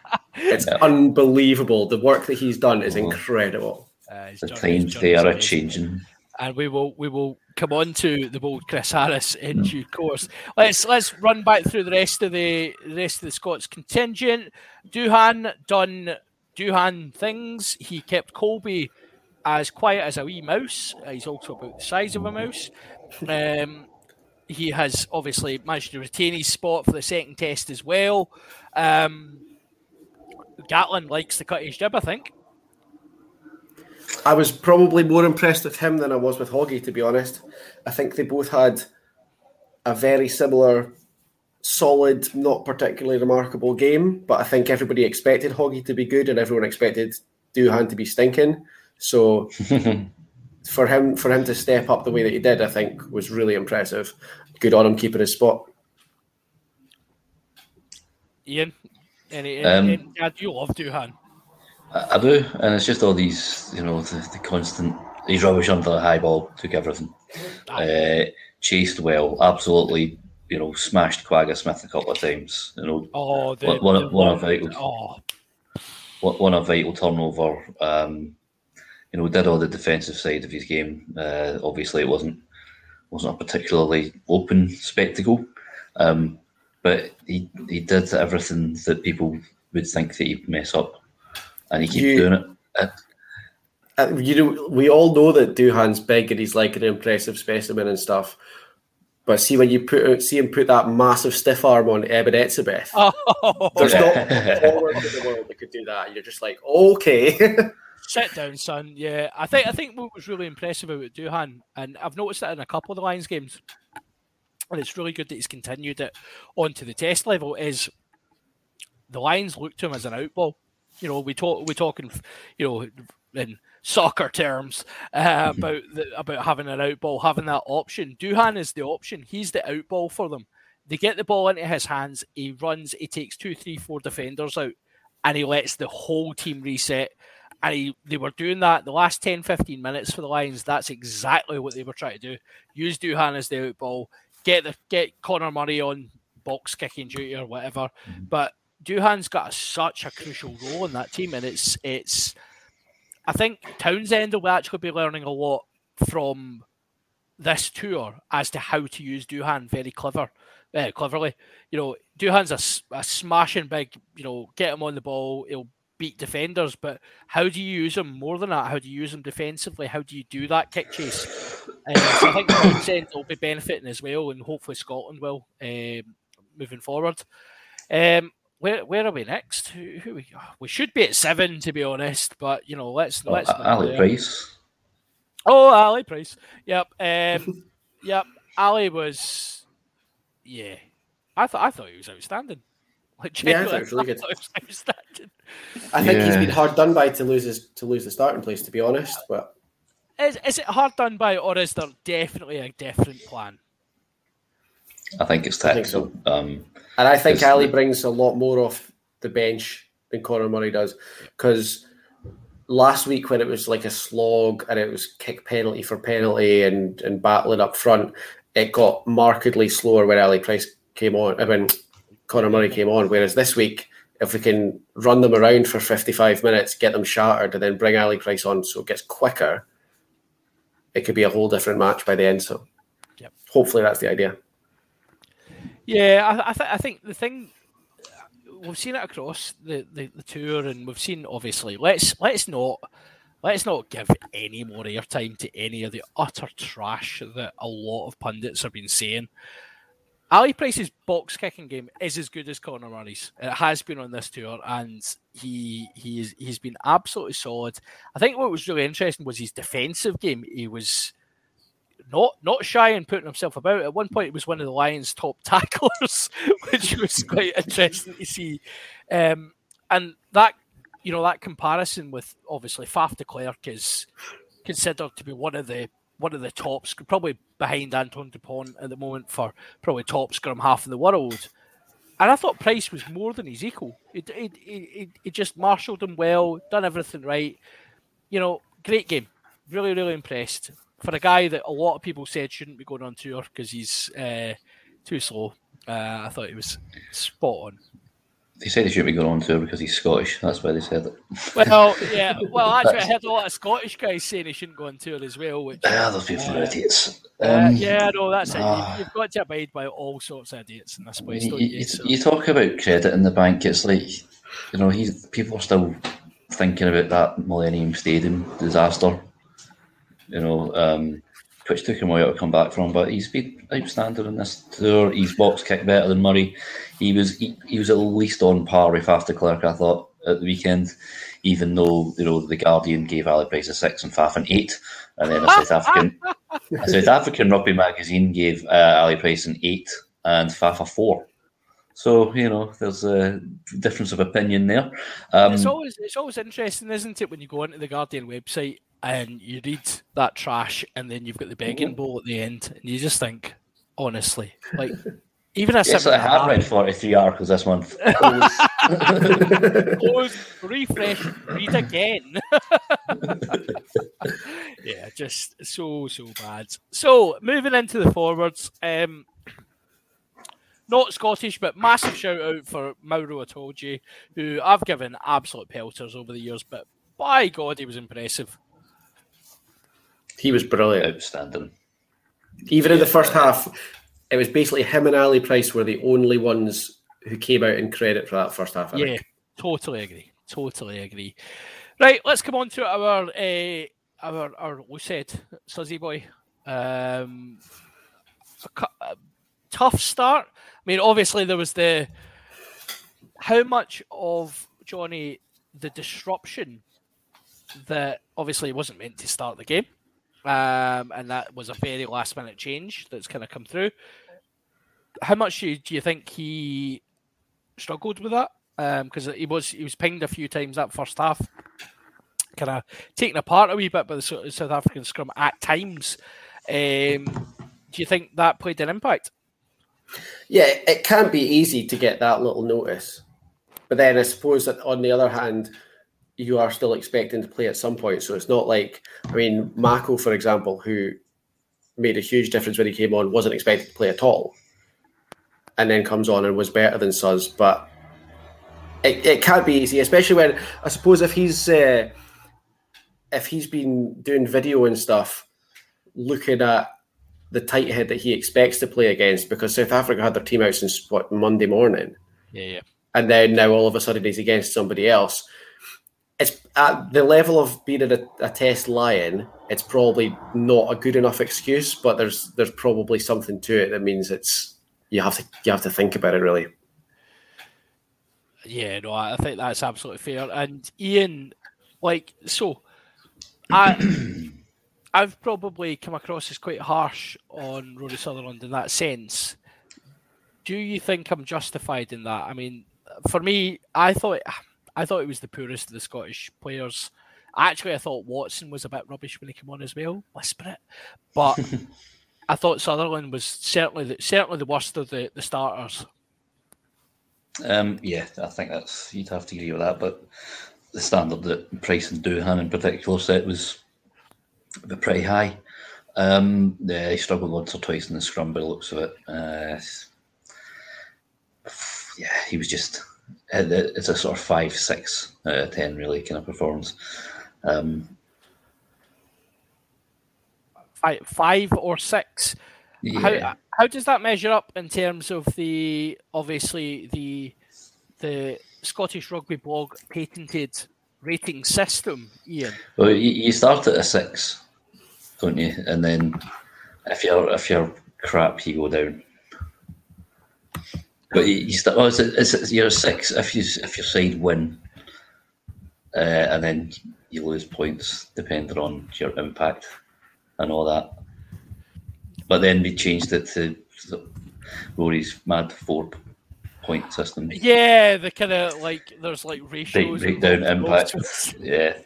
it's unbelievable. The work that he's done is incredible. Uh, The John- times they are a changing. and we will we will come on to the bold Chris Harris in due course. Let's let's run back through the rest of the the rest of the Scots contingent. Duhan done Duhan things. He kept Kolbe as quiet as a wee mouse. Uh, He's also about the size of a mouse. Um, he has obviously managed to retain his spot for the second test as well. Um, Gatland likes to cut his jib, I think. I was probably more impressed with him than I was with Hoggy, to be honest. I think they both had a very similar, solid, not particularly remarkable game, but I think everybody expected Hoggy to be good and everyone expected Duhan to be stinking. So *laughs* for him for him to step up the way that he did, I think was really impressive. Good on him keeping his spot. Ian, any, Um, any, any, you love Duhan. I, I do, and it's just all these, you know, the, the constant. He's rubbish under the high ball, took everything. Uh, chased well, absolutely, you know, smashed Kwagga Smith a couple of times. You know, Oh, the, One- one of- the one of one- Vitals. Oh, won a vital turnover. Um, you know, did all the defensive side of his game. Uh, obviously, it wasn't wasn't a particularly open spectacle, um, but he he did everything that people would think that he'd mess up, and he keeps You- doing it. Uh, Uh, you know, we all know that Duhan's big and he's like an impressive specimen and stuff. But see when you put see him put that massive stiff arm on Eben Etzebeth, oh. there's not a forward in the world that could do that. You're just like, okay. *laughs* Sit down, son. Yeah, I think I think what was really impressive about Duhan, and I've noticed that in a couple of the Lions games, and it's really good that he's continued it onto the test level. Is the Lions look to him as an outball? You know, we talk we talking, you know, in soccer terms uh, about the, about having an outball, having that option. Duhan is the option. He's the outball for them. They get the ball into his hands. He runs. He takes two, three, four defenders out, and he lets the whole team reset. And he, they were doing that the last 10, 15 minutes for the Lions. That's exactly what they were trying to do. Use Duhan as the outball, get the get Conor Murray on box kicking duty or whatever. But Duhan's got a, such a crucial role in that team, and it's it's. I think Townsend will actually be learning a lot from this tour as to how to use Duhan very clever, uh, cleverly. You know, Duhan's a, a smashing big. You know, get him on the ball. He'll beat defenders, but how do you use him more than that? How do you use him defensively? How do you do that kick chase? Uh, so I think Townsend will be benefiting as well, and hopefully Scotland will um, moving forward. Um, where where are we next? Who, who we, we should be at seven to be honest, but you know let's let's. Ali there. Price. Oh, Ali Price. Yep. Um, *laughs* yep. Ali was. Yeah, I thought I thought he was outstanding. *laughs* Like, Yeah, I thought he was really good. *laughs* I thought he was outstanding. I think he's Yeah. been hard done by to lose his to lose the starting place, to be honest. But Is, is it hard done by, or is there definitely a different plan? I think it's I think tactical. Um, and I think Ali brings a lot more off the bench than Conor Murray does. Because last week when it was like a slog and it was kick penalty for penalty and, and battling up front, it got markedly slower when Ali Price came on, uh, when Conor Murray came on. Whereas this week, if we can run them around for 55 minutes, get them shattered, and then bring Ali Price on so it gets quicker, it could be a whole different match by the end. So Yep. hopefully that's the idea. Yeah, I, I, th- I think the thing we've seen it across the, the, the tour, and we've seen obviously. Let's let's not let's not give any more airtime to any of the utter trash that a lot of pundits have been saying. Ali Price's box kicking game is as good as Conor Murray's. It has been on this tour, and he he's he's been absolutely solid. I think what was really interesting was his defensive game. He was not not shy in putting himself about. At one point, he was one of the Lions' top *laughs* tacklers, which was quite interesting to see. Um, and that you know that comparison with obviously Faf de Klerk is considered to be one of the one of the tops, could probably behind Antoine Dupont at the moment for probably top scrum half in the world. And I thought Price was more than his equal. It, it, it, it just marshalled him well, done everything right. You know, great game. Really, really impressed. For a guy that a lot of people said shouldn't be going on tour because he's uh, too slow, uh, I thought he was spot on. They said he shouldn't be going on tour because he's Scottish. That's why they said it. Well, *laughs* yeah. Well, actually, I heard a lot of Scottish guys saying he shouldn't go on tour as well. Which, Ah, those people are idiots. uh, Um, yeah, no, that's it. ah. You, you've got to abide by all sorts of idiots in this place, You, you? you, So- you talk about credit in the bank. It's like you know, he's people are still thinking about that Millennium Stadium disaster. You know, um, which took him a while to come back from, but he's been outstanding in this tour. He's box kicked better than Murray. He was he, he was at least on par with Faf de Klerk, I thought, at the weekend. Even though you know the Guardian gave Ali Price a six and Faf an eight, and then a South African *laughs* a South African rugby magazine gave uh, Ali Price an eight and Faf a four. So you know, there's a difference of opinion there. Um, it's always it's always interesting, isn't it, when you go onto the Guardian website and you read that trash, and then you've got the begging bowl at the end, and you just think, honestly, like even a yes, I have read 43 articles this month. *laughs* close, *laughs* refresh, read again. *laughs* yeah, just so so bad. So moving into the forwards, um, not Scottish, but massive shout out for Maro Itoje, who I've given absolute pelters over the years, but by God, he was impressive. He was brilliant. Outstanding. Even in the first half, it was basically him and Ali Price were the only ones who came out in credit for that first half. I Yeah, think. totally agree. Totally agree. Right, let's come on to our uh, our our Lucid Suzzy boy. Um, a, a tough start. I mean, obviously there was the how much of Johnny the disruption that obviously wasn't meant to start the game, um, and that was a very last minute change that's kind of come through. How much do you, think he struggled with that? Because he was he was pinged a few times that first half, kind of taken apart a wee bit by the South African scrum at times. Um, do you think that played an impact? Yeah, it can be easy to get that little notice. But then I suppose that on the other hand, you are still expecting to play at some point. So it's not like, I mean, Mako, for example, who made a huge difference when he came on, wasn't expected to play at all. And then comes on and was better than Suz. But it, it can't be easy, especially when I suppose if he's uh, if he's been doing video and stuff, looking at the tight head that he expects to play against because South Africa had their team out since what Monday morning, Yeah, yeah. and then now all of a sudden he's against somebody else. It's at the level of being a, a test lion. It's probably not a good enough excuse, but there's there's probably something to it that means it's you have to you have to think about it really. Yeah, no, I I think that's absolutely fair. And Ian, like, so I, *clears throat* I've probably come across as quite harsh on Rory Sutherland in that sense. Do you think I'm justified in that? I mean, for me, I thought I thought it was the poorest of the Scottish players. Actually, I thought Watson was a bit rubbish when he came on as well. Whisper it, but *laughs* I thought Sutherland was certainly the, certainly the worst of the, the starters. Um, yeah, I think that's you'd have to agree with that. But the standard that Price and Duhan in particular set was pretty high. Um, yeah, he struggled once or twice in the scrum by the looks of it. Uh, yeah, he was just it- it- it's a sort of five, six out of ten, really kind of performance. Um, Five, five or six. yeah, How how does that measure up in terms of the obviously the the Scottish Rugby Blog patented rating system, Ian? Well, you, you start at a six, don't you? And then if you're if you're crap, you go down. But you, you still, oh, it's, it's, it's, you're a six if you if your side win, uh, and then you lose points depending on your impact and all that. But then we changed it to Rory's mad four point system. Yeah, the kind of like there's like ratios break down impact. *laughs* Yeah,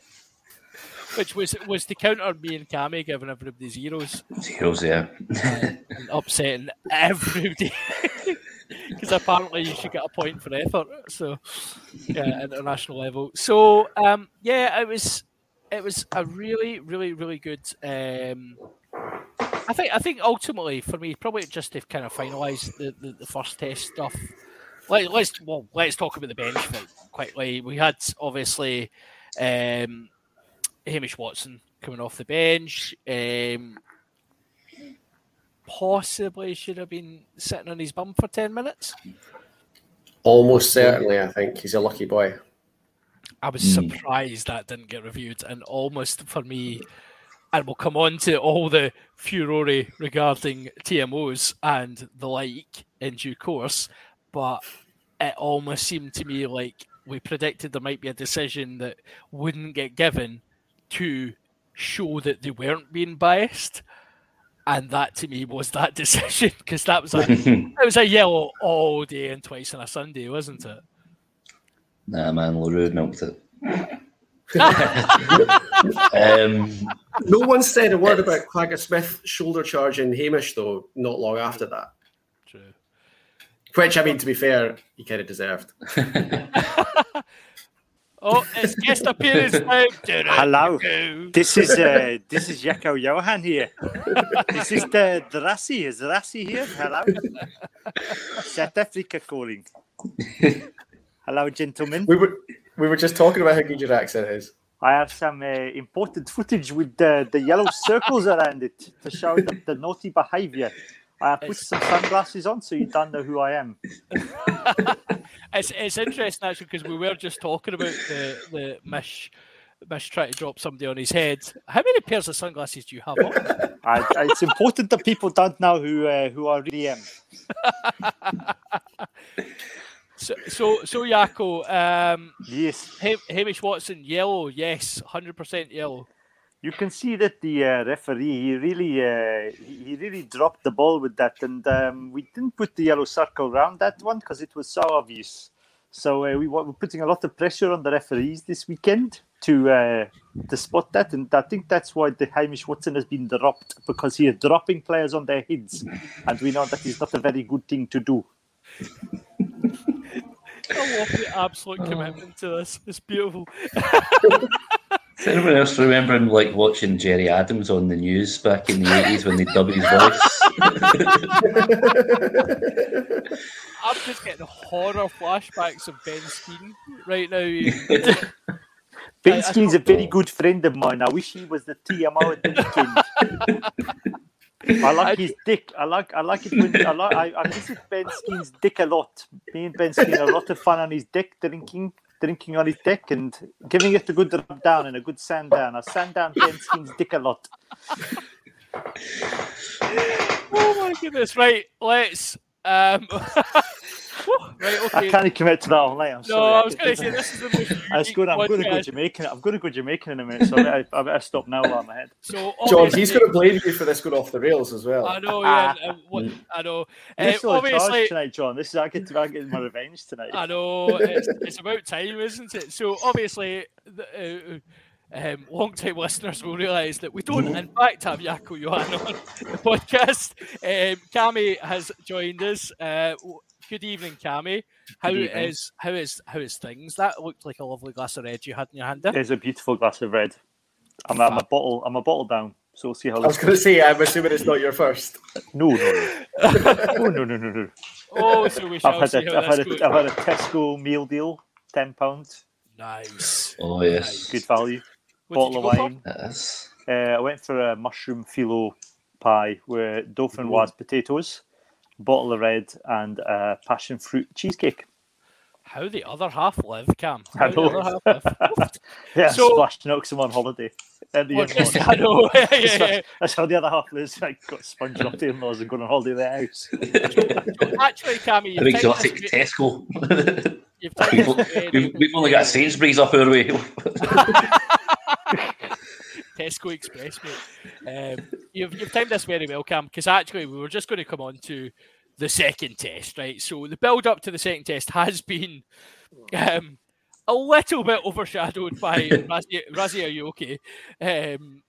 which was was to counter me and Cammy giving everybody zeros zeros. Yeah, and upsetting everybody. *laughs* *laughs* Because apparently you should get a point for effort. So, yeah, international level. So, um, yeah, it was it was a really, really, really good. Um, I think I think ultimately for me, probably just to kind of finalise the, the, the first test stuff. Let, let's well, let's talk about the bench quickly. We had obviously um, Hamish Watson coming off the bench. Um, possibly should have been sitting on his bum for ten minutes. Almost certainly, I think he's a lucky boy. I was hmm. surprised that didn't get reviewed, and almost for me, and we'll come on to all the furore regarding TMOs and the like in due course, but it almost seemed to me like we predicted there might be a decision that wouldn't get given to show that they weren't being biased. And that to me was that *laughs* decision because that was a *laughs* it was a yellow all day and twice on a Sunday, wasn't it? nah, man, le Roux milked it. *laughs* um, No one said a word about Kwagga Smith shoulder charging Hamish, though, not long after that. True. Which, I mean, to be fair, he kind of deserved. Oh, it's guest appearance *laughs* time. Hello. This is uh, this is Jaco Johan here. This is the the Rassie. Is Rassie here? Hello. South Africa calling. Hello, gentlemen. We were we were just talking about how good your accent is. I have some uh, important footage with the, the yellow circles around it to show the, the naughty behaviour. I have put some sunglasses on so you don't know who I am. *laughs* It's it's interesting actually because we were just talking about the the Mish Mish trying to drop somebody on his head. How many pairs of sunglasses do you have on? *laughs* I, I- it's important that people don't know who uh, who I really am. *laughs* So so so Jaco, um, Yes, Ham- Hamish Watson, yellow, yes, hundred percent yellow. You can see that the uh, referee he really uh, he really dropped the ball with that, and um, we didn't put the yellow circle around that one because it was so obvious. So uh, we were we're putting a lot of pressure on the referees this weekend to uh, to spot that, and I think that's why the Hamish Watson has been dropped because he is dropping players on their heads, and we know that is not a very good thing to do. I love the absolute commitment to this. It's beautiful. *laughs* Is anyone else remembering like watching Gerry Adams on the news back in the eighties when they dubbed his voice? *laughs* I'm just getting horror flashbacks of Ben Skeen right now. *laughs* Ben I- I Skeen's a very good friend of mine. I wish he was the TMO at the weekend. I like his dick. I like. I like it when I like. I, I visit Ben Skeen's dick a lot. Me and Ben Skeen a lot of fun on his dick drinking, drinking on his dick and giving it a good rub down and a good sand down. I sand down Ben Skeen's dick a lot. oh my goodness! Right, let's. Um, *laughs* right, I can't commit to that all night. I'm No, sorry. I was going to say this is the most. *laughs* I scored. I'm going to go. Jamaican. I'm going to go Jamaican in a minute, so I better, I better stop now while I'm ahead. So John, he's going to blame you for this going off the rails as well. I know, yeah. and what, I know. Uh, all charge obviously, tonight, John. This is I get to I get my revenge tonight. I know *laughs* it's, it's about time, isn't it? So obviously, the, uh, um, long-time listeners will realise that we don't, in fact, have Jaco Johan on the *laughs* podcast. Um, Cammy has joined us. Uh, w- good evening, Cammy. How evening. is how is how is things? That looked like a lovely glass of red you had in your hand there. There's a beautiful glass of red. I'm, I'm a bottle. I'm a bottle down. So we'll see how I was going to say, I'm assuming it's not your first. No, no, no. *laughs* oh, no, no, no, no. Oh, so we I've shall had see a, how I've this had a, I've had a Tesco meal deal, ten pounds, Nice. Oh yes, good value. What Bottle of wine. it is. Uh, I went for a mushroom phyllo pie with dauphinoise potatoes, bottle of red, and a passion fruit cheesecake. How the other half live, Cam? I How the know. other half live? *laughs* Yeah, So- splash knocks him on holiday. At the Well, in-laws. just- I know. *laughs* yeah, yeah, yeah. That's how the other half is *laughs* I got sponging off the in-laws and going on holiday to their house. Actually, Cammy, An you've timed exotic this, Tesco. you've we've, we've, we've only got Sainsbury's up our way. Tesco Express, mate. Um, you've, you've timed this very well, Cam, because actually we were just going to come on to the second test, right? So the build up to the second test has been um, a little bit overshadowed by Rassie, Rassie are you okay? Um,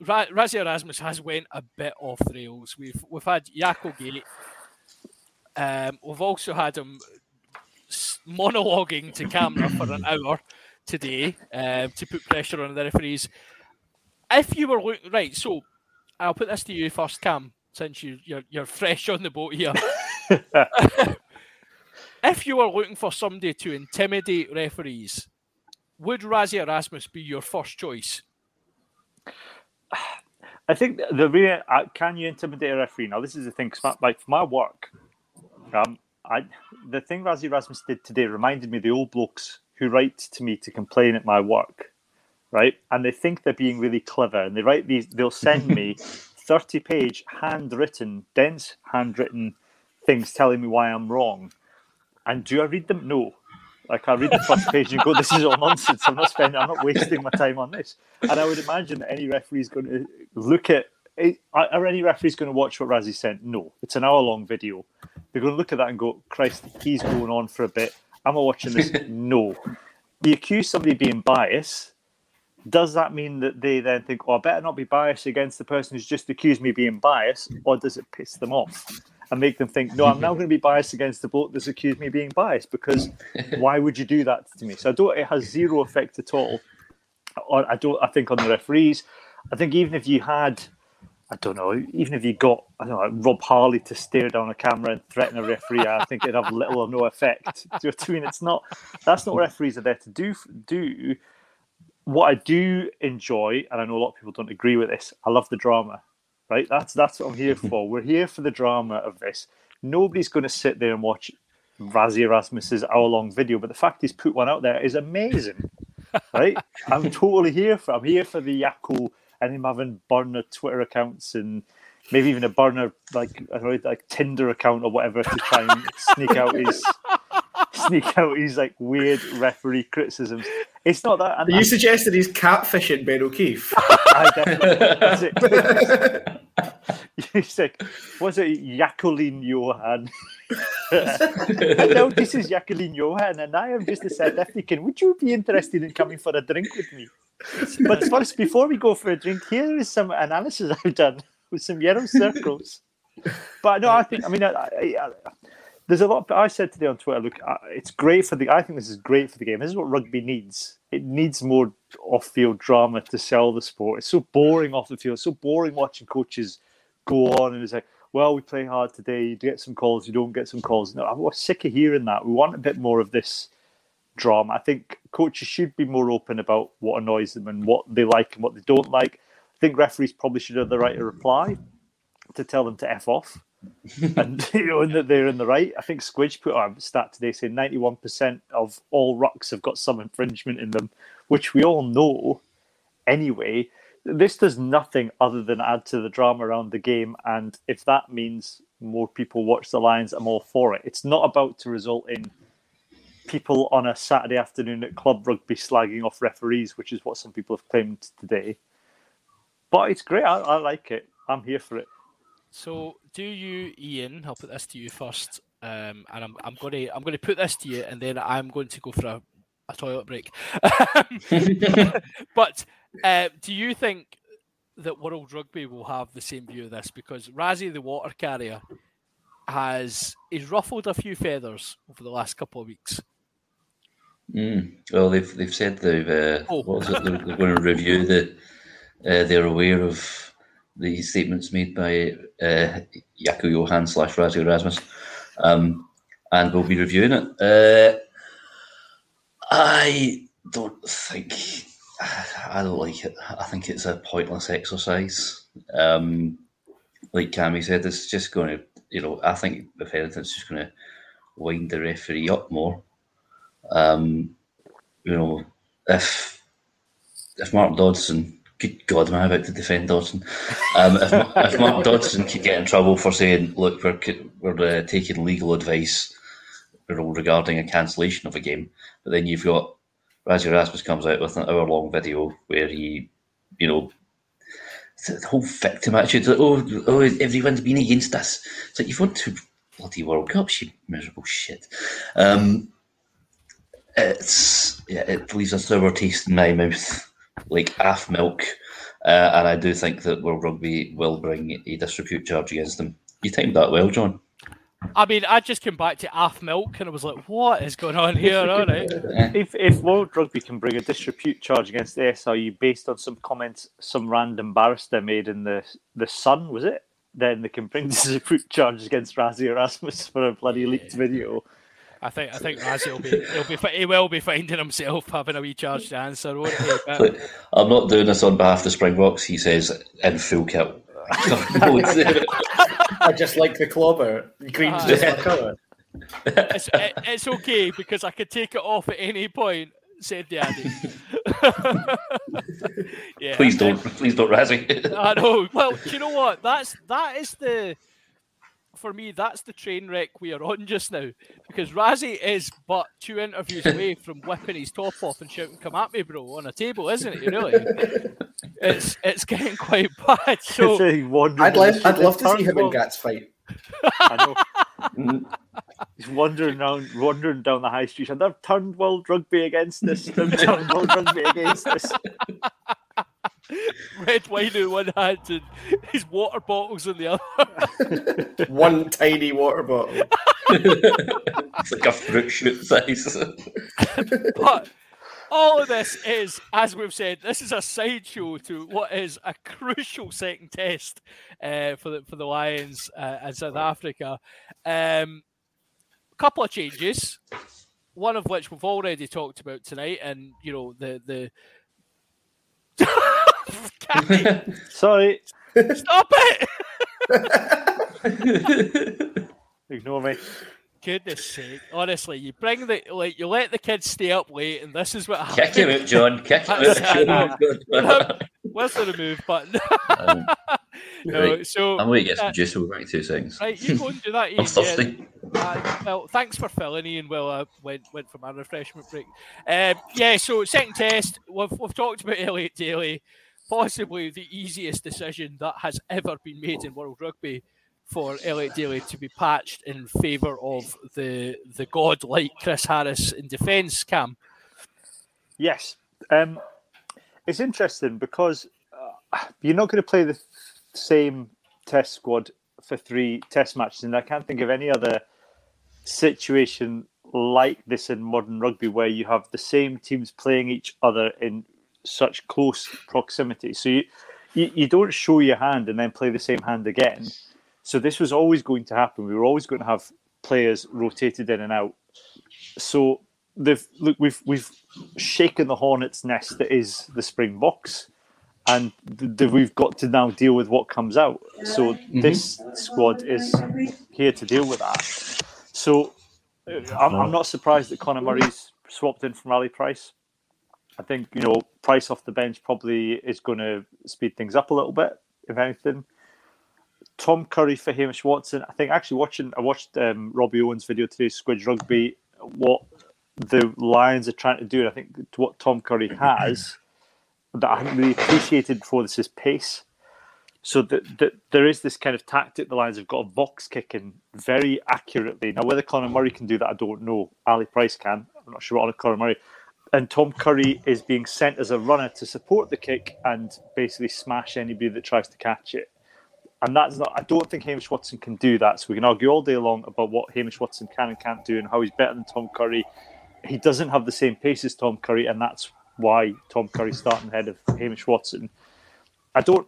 Ra- Rassie Erasmus has went a bit off the rails. We've we've had Jaco Gate. Um, we've also had him monologuing to camera for an hour today um, to put pressure on the referees. If you were looking right, so I'll put this to you first, Cam, since you, you're you're *laughs* fresh on the boat here. *laughs* if you were looking for somebody to intimidate referees, would Rassie Erasmus be your first choice? *sighs* I think the way uh, can you intimidate a referee? Now this is the thing. my- Like for my work, um, I the thing Rassie Rasmus did today reminded me of the old blokes who write to me to complain at my work, right? And they think they're being really clever, and they write these. They'll send me *laughs* thirty-page handwritten, dense handwritten things telling me why I'm wrong. And do I read them? No. Like I read the first page and go, "This is all nonsense. I'm not spending. I'm not wasting my time on this." And I would imagine that any referee's going to look at. Are any referees going to watch what Rassie sent? No. It's an hour-long video. They're going to look at that and go, "Christ, he's going on for a bit. Am I watching this?" *laughs* no. You accuse somebody of being biased. Does that mean that they then think, "Oh, I better not be biased against the person who's just accused me of being biased," or does it piss them off? and make them think, no, I'm now going to be biased against the bloke that's accused me of being biased because *laughs* why would you do that to me? So I don't. It has zero effect at all. On, I don't. I think on the referees. I think even if you had, I don't know, even if you got, I don't know, Rob Harley to stare down a camera and threaten a referee, I think it'd have little or no effect. Do you know what I mean? It's not. That's not what referees are there to do. Do what I do enjoy, and I know a lot of people don't agree with this. I love the drama right? That's that's what I'm here *laughs* for. We're here for the drama of this. Nobody's going to sit there and watch Rassie Erasmus's hour-long video, but the fact he's put one out there is amazing, *laughs* right? I'm totally here for. I'm here for the Jaco and him having burner Twitter accounts and maybe even a burner like I don't know, like Tinder account or whatever to try and sneak out his *laughs* sneak out his like weird referee criticisms. It's not that. And you suggesting he's catfishing Ben O'Keeffe? *laughs* I definitely. He's like, *laughs* was it Jacqueline Johan? *laughs* Hello, this is Jacqueline Johan, and I am just a South African. Would you be interested in coming for a drink with me? But first, before we go for a drink, here is some analysis I've done with some yellow circles. But no, I think, I mean, I, I, I, there's a lot. I said today on Twitter, look, it's great for the. I think this is great for the game. This is what rugby needs. It needs more off-field drama to sell the sport. It's so boring off the field. It's so boring watching coaches go on and it's like, well, we play hard today. You get some calls, you don't get some calls. No, I'm sick of hearing that. We want a bit more of this drama. I think coaches should be more open about what annoys them and what they like and what they don't like. I think referees probably should have the right to reply to tell them to f off, *laughs* and you know, that they're in the right. I think Squidge put out a stat today saying 91% of all rucks have got some infringement in them, which we all know anyway. This does nothing other than add to the drama around the game, and if that means more people watch the Lions, I'm all for it. It's not about to result in people on a Saturday afternoon at club rugby slagging off referees, which is what some people have claimed today. But it's great. I, I like it. I'm here for it. So, do you, Ian? I'll put this to you first, um, and I'm, I'm going to I'm going to put this to you, and then I'm going to go for a, a toilet break. *laughs* but uh, do you think that World Rugby will have the same view of this? Because Rassie, the water carrier, has he's ruffled a few feathers over the last couple of weeks. Mm. Well, they've they've said they've uh, Oh. what was it? They're, they're going to review the. Uh, they're aware of the statements made by uh, Jaco Johan slash Erasmus, um, and we'll be reviewing it. Uh, I don't think I don't like it. I think it's a pointless exercise. Um, like Cammy said, it's just going to, you know, I think if anything, it's just going to wind the referee up more. Um, you know, if if Mark Dodson Good God, am I about to defend Dodson? Um, if, if *laughs* Mark Dodson could get in trouble for saying, "Look, we're we're uh, taking legal advice you know, regarding a cancellation of a game," but then you've got Rassie Rasmus comes out with an hour-long video where he, you know, the whole victim attitude. Like, oh, oh, everyone's been against us. It's like you've won two bloody World Cups, you miserable shit. Um, it's yeah, it leaves a sour taste in my mouth, like half milk. Uh, and I do think that World Rugby will bring a disrepute charge against them. You timed that well, John. I mean, I just came back to half milk and I was like, what is going on here? *laughs* All right. If if World Rugby can bring a disrepute charge against the SRU based on some comments some random barrister made in the the Sun, was it? Then they can bring *laughs* disrepute charges against Rassie Erasmus for a bloody leaked video. I think I think Rassie will be he'll be he will be finding himself having a wee charge to answer, won't he? But- *laughs* But I'm not doing this on behalf of the Springboks, he says in full kit. *laughs* I just like the clobber. Green's Ah. just my colour. it's, it, it's okay because I could take it off at any point. Said the Addy. *laughs* yeah, please don't, please don't, Rassie. I know. Well, do you know what? That's that is the for me. That's the train wreck we are on just now because Rassie is but two interviews away from whipping his top off and shouting, "Come at me, bro!" on a table, isn't it? Really, it's it's getting quite *laughs* bad. So Saying I'd love, I'd love to see him and. Gats fight. *laughs* I know. He's wandering around, wandering down the high street, and they've turned World Rugby against this. They've turned World Rugby against us. *laughs* red wine in one hand and his water bottles in the other. *laughs* One tiny water bottle. *laughs* it's like a fruit shoot size. *laughs* But all of this is, as we've said, this is a sideshow to what is a crucial second test uh, for the for the Lions uh, in South Africa. Um, a couple of changes, one of which we've already talked about tonight, and you know the the. Can't- *laughs* Sorry, Stop it! *laughs* ignore me. Goodness sake! Honestly, you bring the like you let the kids stay up late, and this is what happens. Kick him out, John. Kick him out. *laughs* Where's the remove button? Um, no, right. so I'm going to get some uh, juice. We'll be back in two seconds. right, you go and do that. I'm thirsty. Uh, well, thanks for filling Ian. Well, I went went for my refreshment break. Um, yeah, so second test, we've we've talked about Elliot Daly, possibly the easiest decision that has ever been made in World Rugby for Elliot Daly to be patched in favour of the the god-like Chris Harris in defence. Cam, Yes. Um, it's interesting because uh, you're not going to play the same test squad for three test matches, and I can't think of any other situation like this in modern rugby where you have the same teams playing each other in such close proximity. So you, you, you don't show your hand and then play the same hand again. So this was always going to happen. We were always going to have players rotated in and out. So they've look we've we've shaken the hornet's nest that is the Springboks, and th- th- we've got to now deal with what comes out. So this squad is here to deal with that. So uh, I'm, I'm not surprised that Conor Murray's swapped in from Ali Price. I think you know Price off the bench probably is going to speed things up a little bit, if anything. Tom Curry for Hamish Watson. I think actually watching I watched um, Robbie Owens' video today, Squidge Rugby. What the Lions are trying to do, and I think what Tom Curry has *clears throat* that I haven't really appreciated before this is pace. So that that there is this kind of tactic the Lions have got a box kicking very accurately. Now whether Conor Murray can do that, I don't know. Ali Price can. I'm not sure what Conor Murray. And Tom Curry is being sent as a runner to support the kick and basically smash anybody that tries to catch it. And that's not. I don't think Hamish Watson can do that. So we can argue all day long about what Hamish Watson can and can't do and how he's better than Tom Curry. He doesn't have the same pace as Tom Curry, and that's why Tom Curry's starting ahead of Hamish Watson. I don't.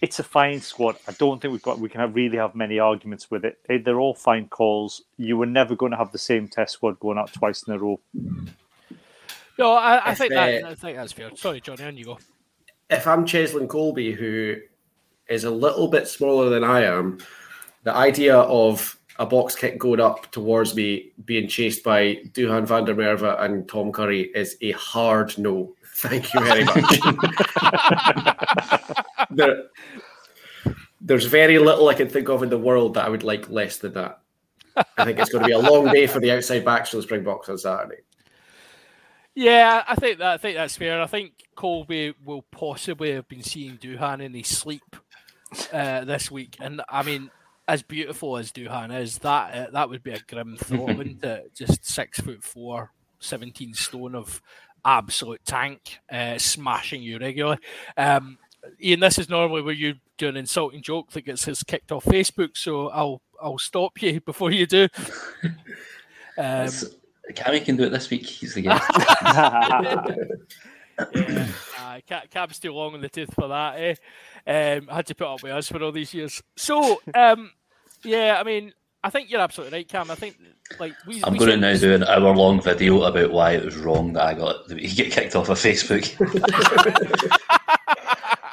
It's a fine squad. I don't think we've got. We can have, really have many arguments with it. They're all fine calls. You were never going to have the same test squad going out twice in a row. No, I, I If, think that uh, I think that's fair. Sorry, Johnny, on you go. if I'm Cheslin Kolbe, who is a little bit smaller than I am, the idea of a box kick going up towards me being chased by Duhan van der Merwe and Tom Curry is a hard no *laughs* Thank you very much. *laughs* there, there's very little I can think of in the world that I would like less than that. I think it's going to be a long day for the outside backs for the Springboks on Saturday. Yeah, I think that I think that's fair. I think Kolbe will possibly have been seeing Duhan in his sleep uh, this week, and I mean, as beautiful as Duhan is, that uh, that would be a grim thought, *laughs* wouldn't it? Just six foot four, 17 stone of absolute tank, uh, smashing you regularly. Um, Ian, this is normally where you do an insulting joke that gets us kicked off Facebook, so I'll I'll stop you *laughs* before you do. *laughs* Um, Cammy can do it this week. He's the guest. uh, Ca- Cab's too long in the tooth for that, eh? Um, had to put up with us for all these years. So, um, yeah, I mean, I think you're absolutely right, Cam. I think like we. I'm we going to now do an hour long video about why it was wrong that I got that he get kicked off of Facebook. *laughs* *laughs*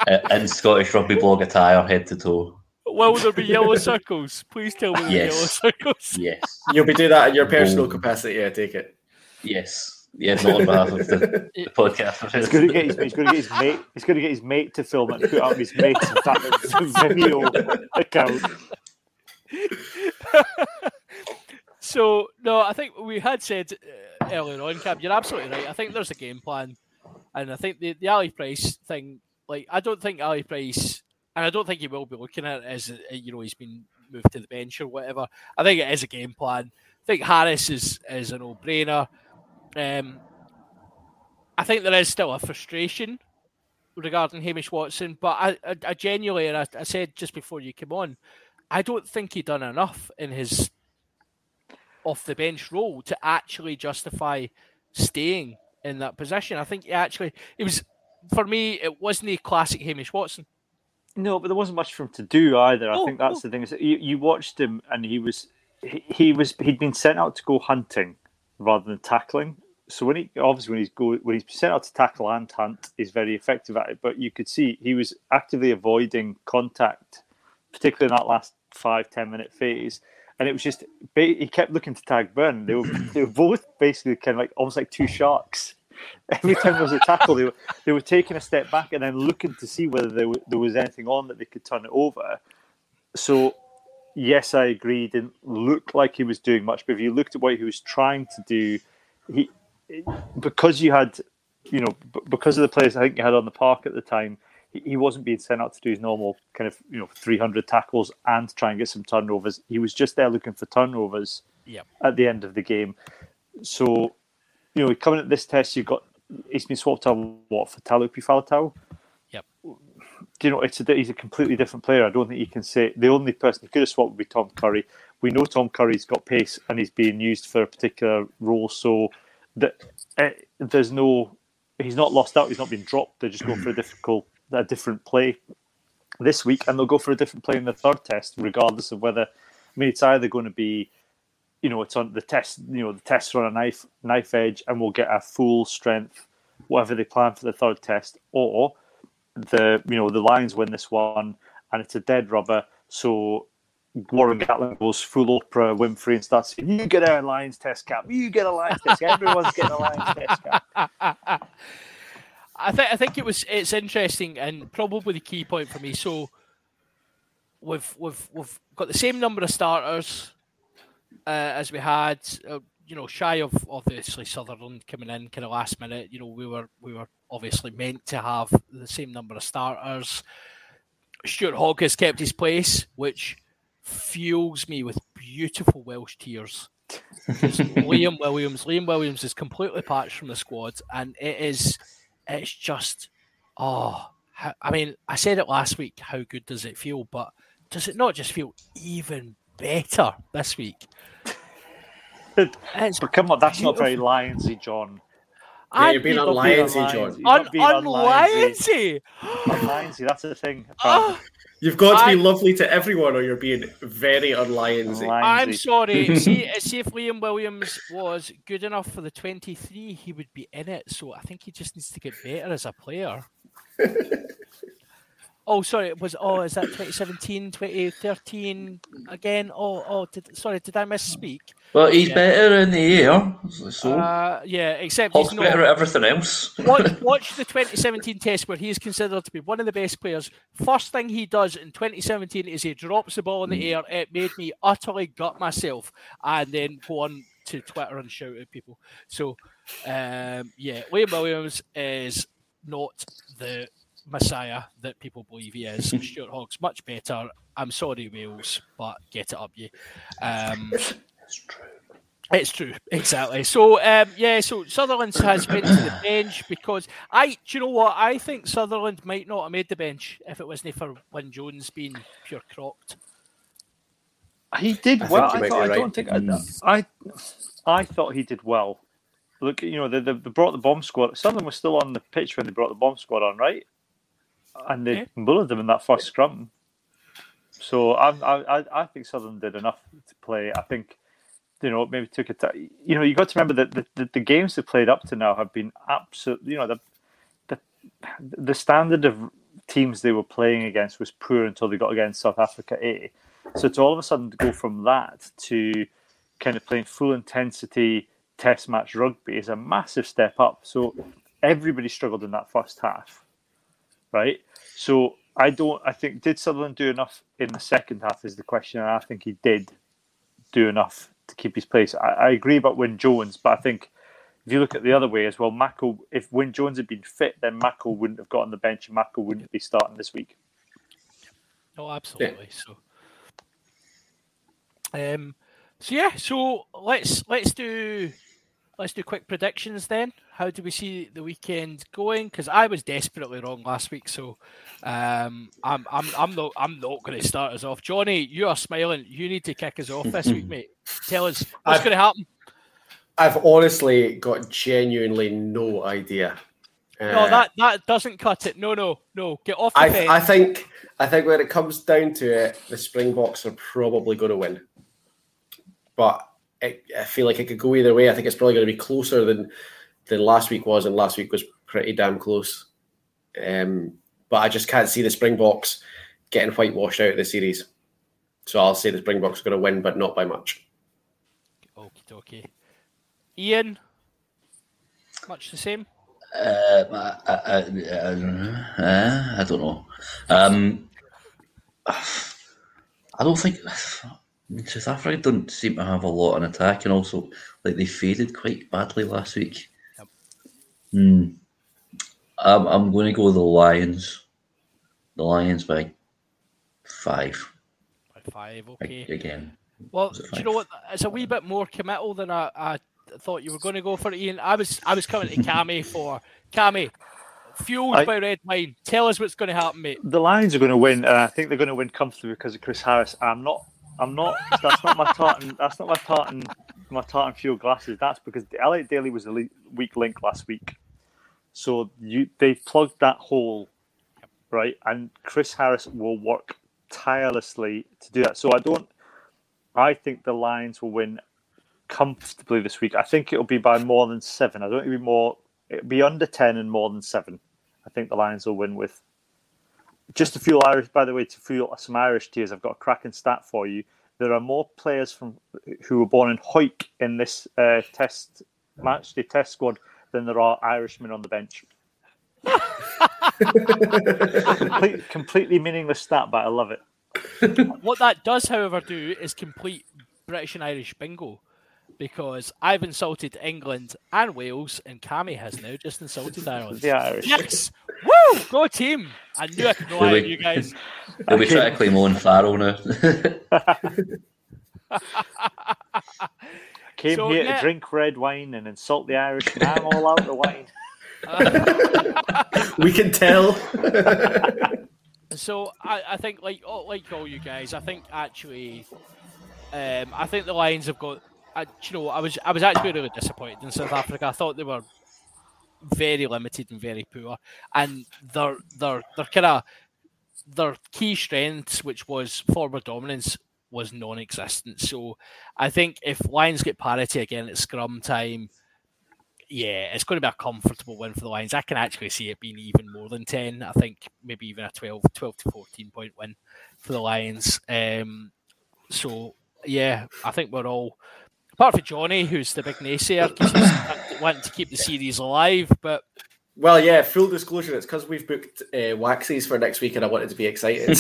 Uh, in Scottish rugby blog attire, head to toe. Will there be yellow *laughs* circles? Please tell me there Yes. yellow circles. Yes, *laughs* You'll be doing that in your personal Oh. capacity, I take it. yes, yeah. Not on behalf of the, *laughs* the podcast. He's going to get his he's going to get his mate he's going to get his mate to film it and put up his mate's video account. So no, I think we had said uh, earlier on, Cam. You're absolutely right. I think there's a game plan, and I think the the Ali Price thing. Like, I don't think Ali Price, and I don't think he will be looking at it as uh, you know he's been moved to the bench or whatever. I think it is a game plan. I think Harris is is a no brainer. Um, I think there is still a frustration regarding Hamish Watson, but I, I, I genuinely, and I, I said just before you came on, I don't think he done enough in his off the bench role to actually justify staying in that position. I think he actually it was for me it wasn't a classic Hamish Watson. No, but there wasn't much for him to do either. I Oh, think that's oh. the thing. Is that you, you watched him, and he was he, he was he'd been sent out to go hunting rather than tackling. So when he obviously when he's go when he's sent out to tackle and hunt, he's very effective at it. But you could see he was actively avoiding contact, particularly in that last five ten minute phase. And it was just he kept looking to Tadhg Beirne. They were they were both basically kind of like almost like two sharks. *laughs* Every time there was a tackle, they were they were taking a step back and then looking to see whether there, w- there was anything on that they could turn it over. So, yes, I agree. He didn't look like he was doing much, but if you looked at what he was trying to do, he because you had, you know, because of the players I think you had on the park at the time, he, he wasn't being sent out to do his normal kind of you know 300 tackles and try and get some turnovers. He was just there looking for turnovers Yep. at the end of the game. So, you know, coming at this test, you've got he's been swapped out what for Taulupe Faletau. Yep. Do you know it's a, he's a completely different player. I don't think you can say the only person who could have swapped would be Tom Curry. We know Tom Curry's got pace and he's being used for a particular role, so that uh, there's no he's not lost out. He's not been dropped. They're just going for a *clears throat* difficult a different play this week, and they'll go for a different play in the third test, regardless of whether. I mean, it's either going to be you know, it's on the test. You know, the tests are on a knife knife edge, and we'll get a full strength, whatever they plan for the third test, or the you know the Lions win this one, and it's a dead rubber. So Warren Gatland goes full Oprah Winfrey and starts saying, "You get a Lions test cap. You get a Lions test cap. Everyone's getting a Lions test cap." *laughs* I think I think it was it's interesting and probably the key point for me. So we've we've we've got the same number of starters uh, as we had. Uh, you know, shy of obviously Sutherland coming in kind of last minute. You know, we were we were obviously meant to have the same number of starters. Stuart Hogg has kept his place, which fuels me with beautiful Welsh tears. *laughs* Liam Williams, Liam Williams is completely patched from the squad, and it is, it's just, oh, I mean, I said it last week. How good does it feel? But does it not just feel even better this week? It's But come on, that's not very Lionsy, John. Yeah, you're being You're on Lionsy, John. You're un- being on Lionsy. unlionsy. *gasps* Lionsy, that's the thing. Oh, You've got to be I- lovely to everyone, or you're being very unlionsy. I'm sorry. *laughs* see, see if Liam Williams was good enough for the 23, he would be in it. So I think he just needs to get better as a player. *laughs* Oh, sorry. It was oh, is that 2017, 2013 again? Oh, oh. Did, sorry, did I misspeak? Well, he's Yeah. better in the air, so Uh, yeah, except Hogg's he's better at everything else. watch, *laughs* watch the 2017 test where he is considered to be one of the best players. First thing he does in 2017 is he drops the ball in the air. It made me utterly gut myself, and then go on to Twitter and shout at people. So, um, yeah, Liam Williams is not the messiah that people believe he is. *laughs* Stuart Hogg's much better. I'm sorry, Wales, but get it up, you. Um, It's true. it's true, exactly. So, um, yeah, so Sutherland has been to the bench because I, do you know what? I think Sutherland might not have made the bench if it wasn't for Wyn Jones being pure crocked. He did I well. I, might be thought, I don't think Mm. I, I, I thought he did well. Look, you know, they, they they brought the bomb squad. Sutherland was still on the pitch when they brought the bomb squad on, right? And they Yeah. bullied them in that first scrum. So I, I, I- I think Sutherland did enough to play. I think, you know, maybe took a. T- you know, you got to remember that the, the, the games they played up to now have been absolutely. You know, the, the the standard of teams they were playing against was poor until they got against South Africa A. So to all of a sudden go from that to kind of playing full intensity test match rugby is a massive step up. So everybody struggled in that first half, right? So I don't. I think did Sutherland do enough in the second half is the question, and I think he did do enough to keep his place. I, I agree about Wyn Jones, but I think if you look at the other way as well, Mako, if Wyn Jones had been fit, then Mako wouldn't have got on the bench and Mako wouldn't be starting this week. Oh, absolutely. So, um, so yeah. So let's let's do let's do quick predictions then. How do we see the weekend going? Because I was desperately wrong last week, so um, I'm I'm I'm not I'm not going to start us off. Johnny, you are smiling. You need to kick us off this week, *laughs* mate. Tell us what's going to happen. I've honestly got genuinely no idea. No, Uh, that that doesn't cut it. No, no, no. Get off the I. I think I think when it comes down to it, the Springboks are probably going to win. But it, I feel like it could go either way. I think it's probably going to be closer than than last week was, and last week was pretty damn close. Um, but I just can't see the Springboks getting whitewashed out of the series. So I'll say the Springboks are going to win, but not by much. Okie dokie. Ian, much the same. Uh, I, I, I, I don't know. Uh, I don't know. Um, I don't think I mean, South Africa don't seem to have a lot on attack, and also like they faded quite badly last week. Yep. Hmm. I'm, I'm going to go with the Lions. The Lions by five By five, a- okay. again. Well, do you know what? It's a wee bit more committal than I, I thought you were going to go for, Ian. I was I was coming to Cammy *laughs* for Cammy, fueled I- by red wine. Tell us what's going to happen, mate. The Lions are going to win, and I think they're going to win comfortably because of Chris Harris. I'm not. I'm not. That's not my tartan. That's not my tartan. My tartan fuel glasses. That's because Elliot Daly was a weak link last week, so you they plugged that hole, right? And Chris Harris will work tirelessly to do that. So I don't. I think the Lions will win comfortably this week. I think it'll be by more than seven. I don't think it'll be more. It'll be under ten and more than seven. I think the Lions will win with just to fuel Irish, by the way, to fuel some Irish tears, I've got a cracking stat for you. There are more players from who were born in Hawick in this uh, test match, the test squad, than there are Irishmen on the bench. *laughs* Complete, completely meaningless stat, but I love it. What that does, however, do is complete British and Irish bingo. Because I've insulted England and Wales, and Cammy has now just insulted Ireland. The Irish. Yes! Woo! Go team! I knew I could *laughs* rely on you guys. *laughs* They'll be trying to claim Owen Farrell now. Came So, here yeah. to drink red wine and insult the Irish, and I'm all out of wine. *laughs* We can tell. So I, I think like oh, like all you guys, I think actually, um, I think the Lions have got. I, you know, I was I was actually really disappointed in South Africa. I thought they were very limited and very poor, and their their their kind of their key strengths, which was forward dominance, was non-existent. So I think if Lions get parity again at scrum time, yeah, it's going to be a comfortable win for the Lions. I can actually see it being even more than 10. I think maybe even a 12, 12 to 14 point win for the Lions. Um, so, yeah, I think we're all, apart from Johnny, who's the big naysayer, 'cause he's *coughs* wanting to keep the series alive, but Well, yeah, full disclosure, it's because we've booked uh, Waxies for next week and I wanted to be excited. *laughs* *laughs*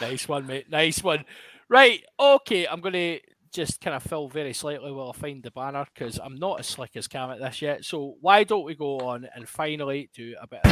nice one, mate. Nice one. Right. Okay. I'm going to just kind of fill very slightly while I find the banner because I'm not as slick as Cam at this yet. So why don't we go on and finally do a bit of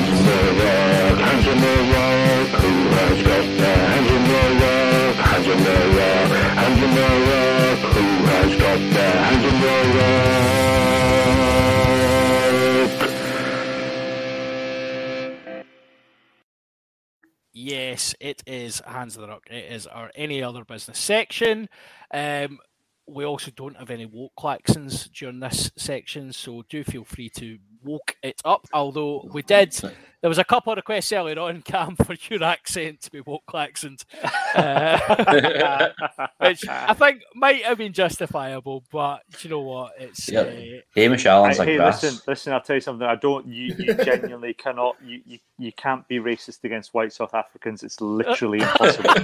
Yes, it is Hands of the Rock. It is our any other business section. Um, we also don't have any woke klaxons during this section, so do feel free to woke it up. Although we did, there was a couple of requests earlier on, Cam, for *laughs* your accent to be woke klaxoned, *laughs* uh, *laughs* which I think might have been justifiable. But you know what? It's Yeah. uh, Hamish Allen's Hey, like hey, grass. listen, listen. I'll tell you something. I don't. You, you genuinely cannot. You, you, you can't be racist against white South Africans. It's literally impossible.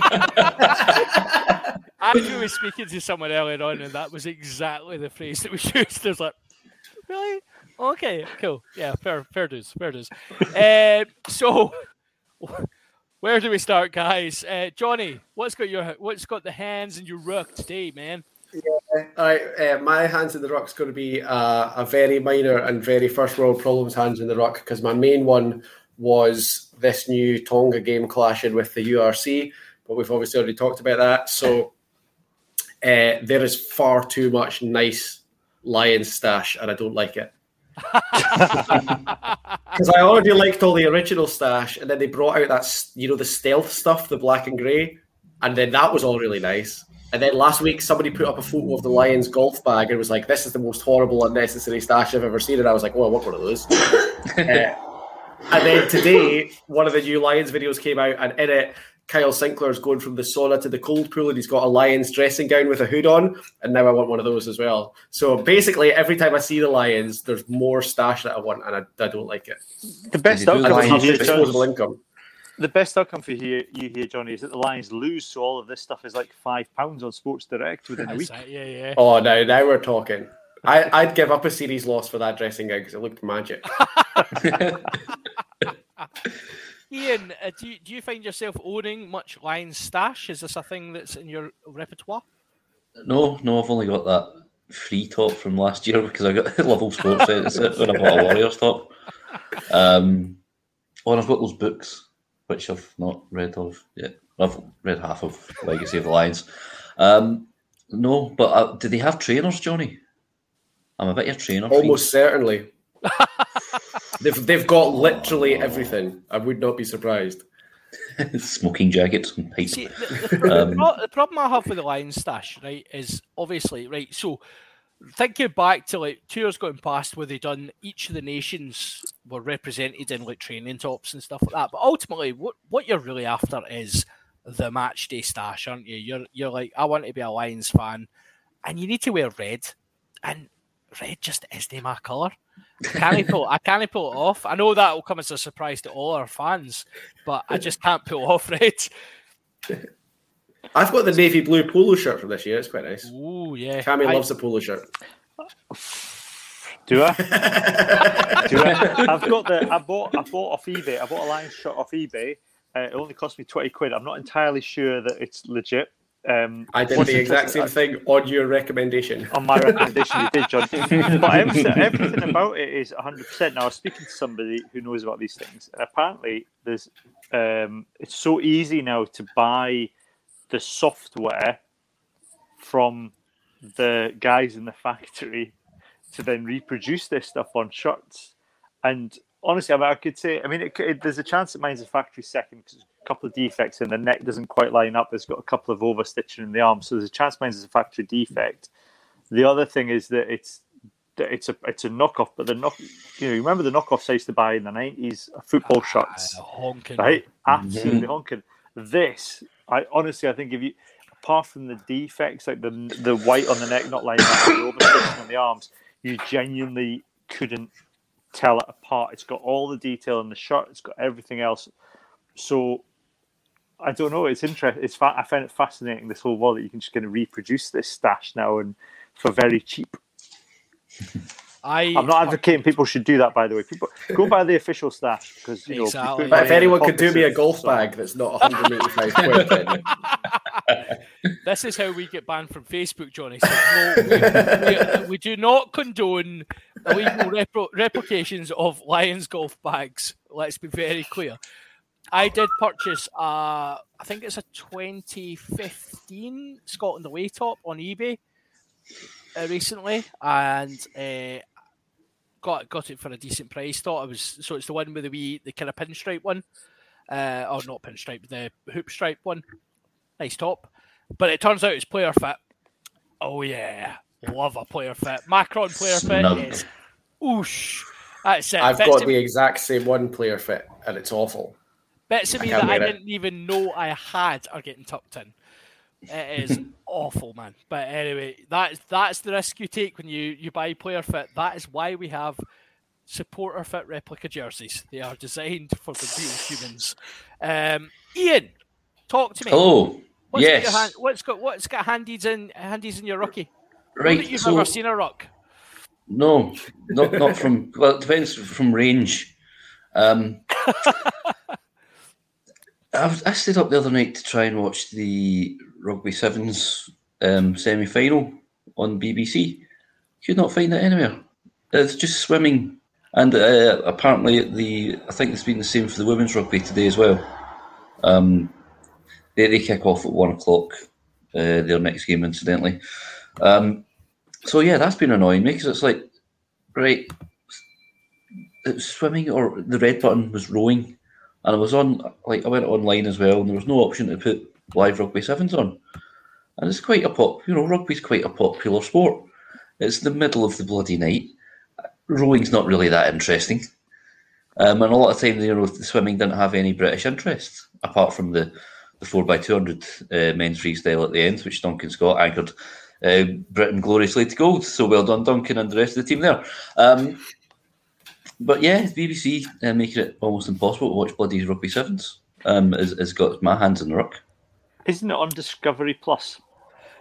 Andrew was speaking to someone earlier on, and that was exactly the phrase that was *laughs* used. I was like, really? Okay, cool. Yeah, fair, fair dues, fair dues. uh, so, *laughs* where do we start, guys? Uh, Johnny, what's got your what's got the hands in your ruck today, man? All right, uh, my hands in the rock's going to be uh, a very minor and very first world problems hands in the rock because my main one was this new Tonga game clashing with the URC, but we've obviously already talked about that. So uh, there is far too much nice lion stash, and I don't like it. *laughs* Because I already liked all the original stash, and then they brought out that you know the stealth stuff, the black and grey, and then that was all really nice. And then last week, somebody put up a photo of the Lions golf bag and was like, "This is the most horrible, unnecessary stash I've ever seen." And I was like, "Oh, I want one of those." Uh, *laughs* and then today, one of the new Lions videos came out, and in it, Kyle Sinckler's going from the sauna to the cold pool, and he's got a Lions dressing gown with a hood on. And now I want one of those as well. So basically, every time I see the Lions, there's more stash that I want, and I, I don't like it. the best do I outcome don't Lions have for you here, disposable income. the best outcome for you, you here, Johnny, is that the Lions lose, so all of this stuff is like five pounds on Sports Direct within a week. it, yeah, yeah. Oh, now now we're talking. I, I'd give up a series loss for that dressing gown because it looked magic. *laughs* *laughs* Ian, uh, do you, do you find yourself owning much Lions stash? Is this a thing that's in your repertoire? No, no, I've only got that free top from last year *laughs* because I got *laughs* Level Sports it's it when I bought a Warriors top. Um, oh, and I've got those books which I've not read of yet. I've read half of Legacy of the Lions. Um, no, but uh, do they have trainers, Johnny? I'm a bit of a trainer. fiend. Almost certainly. *laughs* they've they've got literally everything. I would not be surprised. *laughs* smoking jackets and pipes. See, the, the, the Um, pro- the problem I have with the Lions stash, right, is obviously right. So thinking back to like two years going past, where they done each of the nations were represented in like training tops and stuff like that. But ultimately, what what you're really after is the match day stash, aren't you? You're you're like, I want to be a Lions fan, and you need to wear red, and red just isn't my colour. I can't pull. I can't pull it off. I know that will come as a surprise to all our fans, but I just can't pull off *laughs* red. I've got the navy blue polo shirt from this year. It's quite nice. Ooh, yeah. Cammy I- loves the polo shirt. Do I? *laughs* Do I? I've got the. I bought. I bought off eBay. I bought a Lions shirt off eBay. Uh, it only cost me twenty quid. I'm not entirely sure that it's legit. Um, I did the exact same thing on your recommendation. on my recommendation you did, John. *laughs* But everything, everything about it is 100%. Now, I was speaking to somebody who knows about these things, and apparently, there's um, it's so easy now to buy the software from the guys in the factory to then reproduce this stuff on shirts. And honestly, I, mean, I could say, I mean, it, it, there's a chance that mine's a factory second because a couple of defects and the neck doesn't quite line up. It's got a couple of overstitching in the arm, so there's a chance mine's is a factory defect. The other thing is that it's that it's a it's a knockoff, but the knock you know you remember the knockoffs I used to buy in the nineties, football shirts, Ah, honking. right? Absolutely honking. This, I honestly, I think if you apart from the defects, like the the white on the neck not lining up, the overstitching on the arms, you genuinely couldn't tell it apart. It's got all the detail in the shirt. It's got everything else. So I don't know. It's interesting. It's fa- I find it fascinating this whole world that you can just kind of reproduce this stash now and for very cheap. I I'm not advocating people should do that. By the way, people go buy the official stash because you know. Exactly. put But it if anyone could do me a golf someone. bag that's not 185 quid, then *laughs* this is how we get banned from Facebook, Johnny. So no, we, we, we do not condone illegal repro- replications of Lions golf bags. Let's be very clear. I did purchase, uh, I think it's a 2015 Scotland away top on eBay uh, recently, and uh, got got it for a decent price. Thought it was so. It's the one with the wee, the kind of pinstripe one, uh, or not pinstripe, the hoop stripe one. Nice top, but it turns out it's player fit. Oh yeah, love a player fit. Macron player Snug. fit is oosh. That's it. I've bits got the exact same one player fit, and it's awful. Bits of me can't that I didn't even know I had are getting tucked in. It is *laughs* awful, man. But anyway, that's that's the risk you take when you you buy player fit. That is why we have supporter fit replica jerseys. They are designed for the real humans. Um, Ian, talk to me. Hello. What's got yes. hand, what's got what's got handies in handies in your rookie? Not right. that you've so, never seen a rock. No, not not from. *laughs* Well, it depends from range. Um, *laughs* I, I stayed up the other night to try and watch the rugby sevens um, semi final on BBC. Could not find it anywhere. It's just swimming, and uh, apparently the I think it's been the same for the women's rugby today as well. Um, they they kick off at one o'clock. Uh, their next game, incidentally. Um, so yeah, that's been annoying me because it's like, right, it swimming or the red button was rowing, and I was on like I went online as well, and there was no option to put live rugby sevens on, and it's quite a pop. You know, rugby's quite a popular sport. It's the middle of the bloody night. Rowing's not really that interesting, um, and a lot of times you know the swimming didn't have any British interest apart from the the four x two hundred uh, men's freestyle at the end, which Duncan Scott anchored uh, Britain gloriously to gold. So well done, Duncan, and the rest of the team there. Um, but yeah, BBC uh, making it almost impossible to watch bloody rugby sevens. Um, has, has got my hands in the rock. Isn't it on Discovery Plus?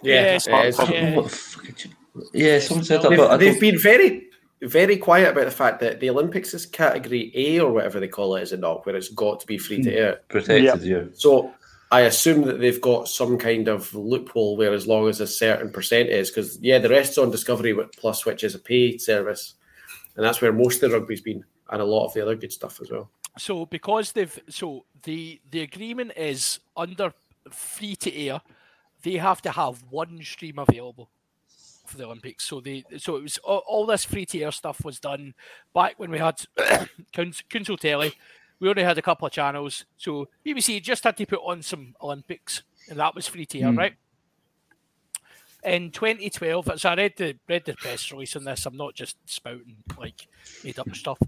Yes, it is. yeah. What the yeah, someone said that, They've, but they've been very, very quiet about the fact that the Olympics is category A or whatever they call it, is it not? Where it's got to be free to air. protected you. So I assume that they've got some kind of loophole where as long as a certain percent is, because yeah, the rest's on Discovery Plus, which is a paid service, and that's where most of the rugby's been, and a lot of the other good stuff as well. So because they've so the the agreement is under free to air, they have to have one stream available for the Olympics. So they so it was all, all this free to air stuff was done back when we had *coughs* Council Telly. We only had a couple of channels, so BBC just had to put on some Olympics, and that was free to air, hmm. right? In 2012, so I read the read the press release on this. I'm not just spouting like made up stuff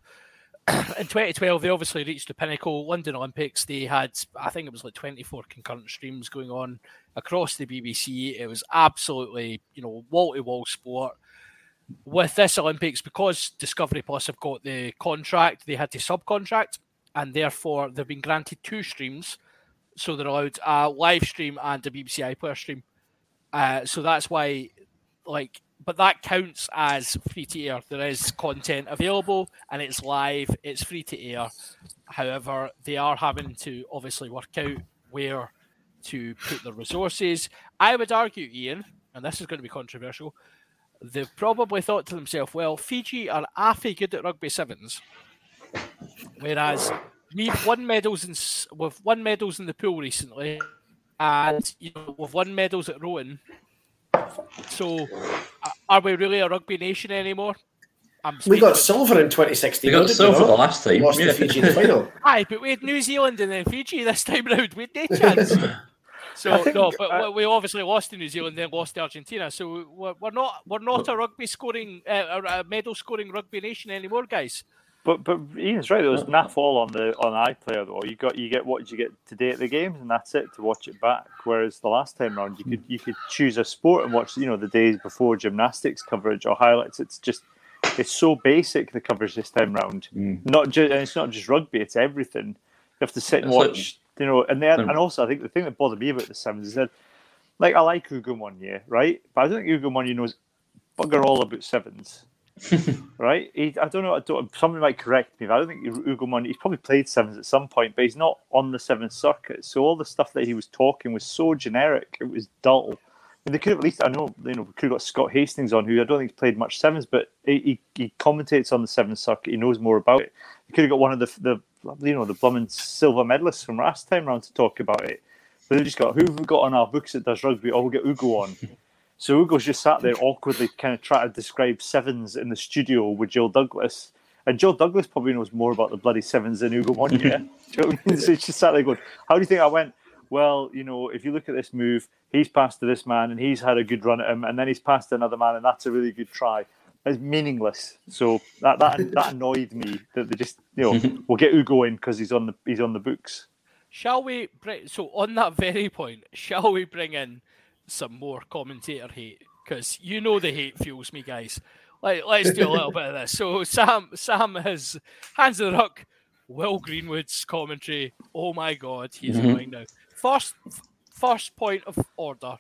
*coughs* in 2012, they obviously reached the pinnacle. London Olympics, they had, I think it was like 24 concurrent streams going on across the BBC. It was absolutely, you know, wall to wall sport. With this Olympics, because Discovery Plus have got the contract, they had to subcontract, and therefore they've been granted two streams. So they're allowed a live stream and a BBC iPlayer stream. Uh, so that's why, like, but that counts as free to air. There is content available and it's live, it's free to air. However, they are having to obviously work out where to put their resources. I would argue, Ian, and this is going to be controversial, they've probably thought to themselves, well, Fiji are affy good at rugby sevens, whereas we've won medals in we've won medals in the pool recently, and you know we've won medals at rowing. So, are we really a rugby nation anymore? I'm We got silver in 2016. We got didn't we silver the last time, Lost yeah. *laughs* to Fiji in the final. Aye, but we had New Zealand and then Fiji this time round. We had no chance. *laughs* So think, no, but uh, we we obviously lost to New Zealand, then lost to Argentina. So we're, we're not we're not a rugby scoring, uh, a- a medal scoring rugby nation anymore, guys. But but Ian's right. There was naff all on the on iPlayer though. You got you get what you get today at the games, and that's it to watch it back. Whereas the last time round, you could you could choose a sport and watch you know the days before gymnastics coverage or highlights. It's just it's so basic the coverage this time round. Mm. Not just and it's not just rugby; it's everything. You have to sit and It's like- watch. You know, and then and also I think the thing that bothered me about the sevens is that like I like Ugo Monye, right? But I don't think Ugo Monye knows bugger all about sevens *laughs* right? He, I don't know. I don't, somebody might correct me. But I don't think Ugo Monye. He's probably played sevens at some point, but he's not on the seventh circuit. So all the stuff that he was talking was so generic. It was dull. They could have at least. I know you know we could have got Scott Hastings on, who I don't think he's played much sevens, but he, he, he commentates on the seventh circuit. He knows more about it. They could have got one of the the you know the Blummin silver medalists from last time round to talk about it. But they just got who have we got on our books that does rugby? Oh, we'll get Ugo on. So Ugo's just sat there awkwardly, kind of trying to describe sevens in the studio with Joe Douglas. And Joe Douglas probably knows more about the bloody sevens than Ugo Monye. *laughs* Do you know what I mean? So he's just sat there going, How do you think I went? Well, you know, if you look at this move, he's passed to this man and he's had a good run at him, and then he's passed to another man, and that's a really good try. It's meaningless. So that that, that annoyed me that they just, you know, *laughs* we'll get Ugo in because he's on the he's on the books. Shall we bring? So on that very point, shall we bring in some more commentator hate? Because you know the hate fuels me, guys. Like, let's do a little bit of this. So Sam, Sam has hands of the rock. Will Greenwood's commentary. Oh my God, he's annoying mm-hmm. now. First, first point of order.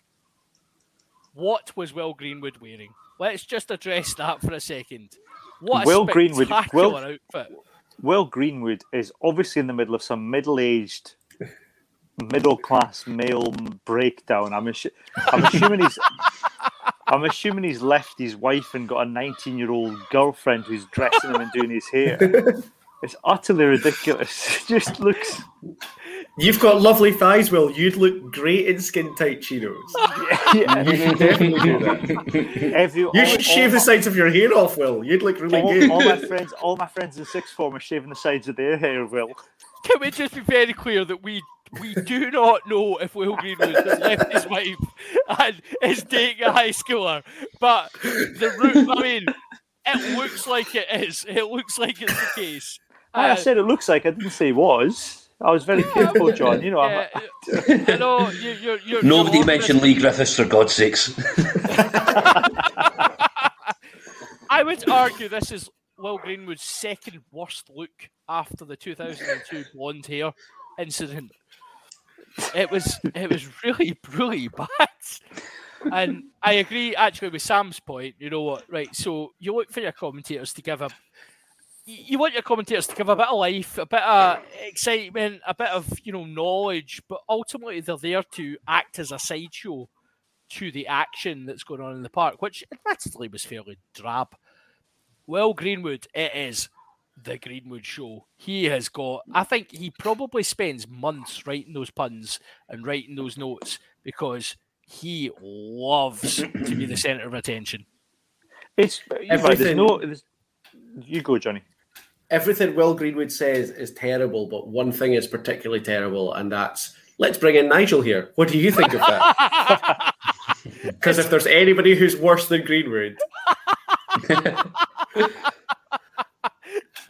What was Will Greenwood wearing? Let's just address that for a second. What a Will Greenwood- Will- outfit. Will Greenwood is obviously in the middle of some middle-aged, middle-class male breakdown. I'm, assu- I'm assuming he's. I'm assuming he's left his wife and got a 19-year-old girlfriend who's dressing him and doing his hair. *laughs* It's utterly ridiculous. *laughs* It just looks. You've got lovely thighs, Will. You'd look great in skin tight chinos. *laughs* Yeah, You should definitely do that. every, You all- should shave the my- sides of your hair off, Will. You'd look really all, good. all my friends, all my friends in sixth form are shaving the sides of their hair. Will Can we just be very clear that we we do not know if Will Greenwood has left his *laughs* wife and is dating a high schooler, but the root. I mean, it looks like it is. It looks like it's the case. I Uh, said it looks like. I didn't say was. I was very careful, John. You know, I'm, yeah, I know you, you're, you're. Nobody you're mentioned Lee Griffiths for God's sakes. *laughs* I would argue this is Will Greenwood's second worst look after the 2002 blonde hair incident. It was it was really *laughs* really bad, and I agree actually with Sam's point. You know what? Right, so you look for your commentators to give a. You want your commentators to give a bit of life, a bit of excitement, a bit of you know knowledge, but ultimately they're there to act as a sideshow to the action that's going on in the park, which admittedly was fairly drab. Well, Greenwood, it is the Greenwood show. He has got, I think he probably spends months writing those puns and writing those notes because he loves to be the centre of attention. it's uh, you're there's Everything- no. You go, Johnny. Everything Will Greenwood says is terrible, but one thing is particularly terrible, and that's let's bring in Nigel here. What do you think of that? *laughs* Because if there's anybody who's worse than Greenwood, *laughs*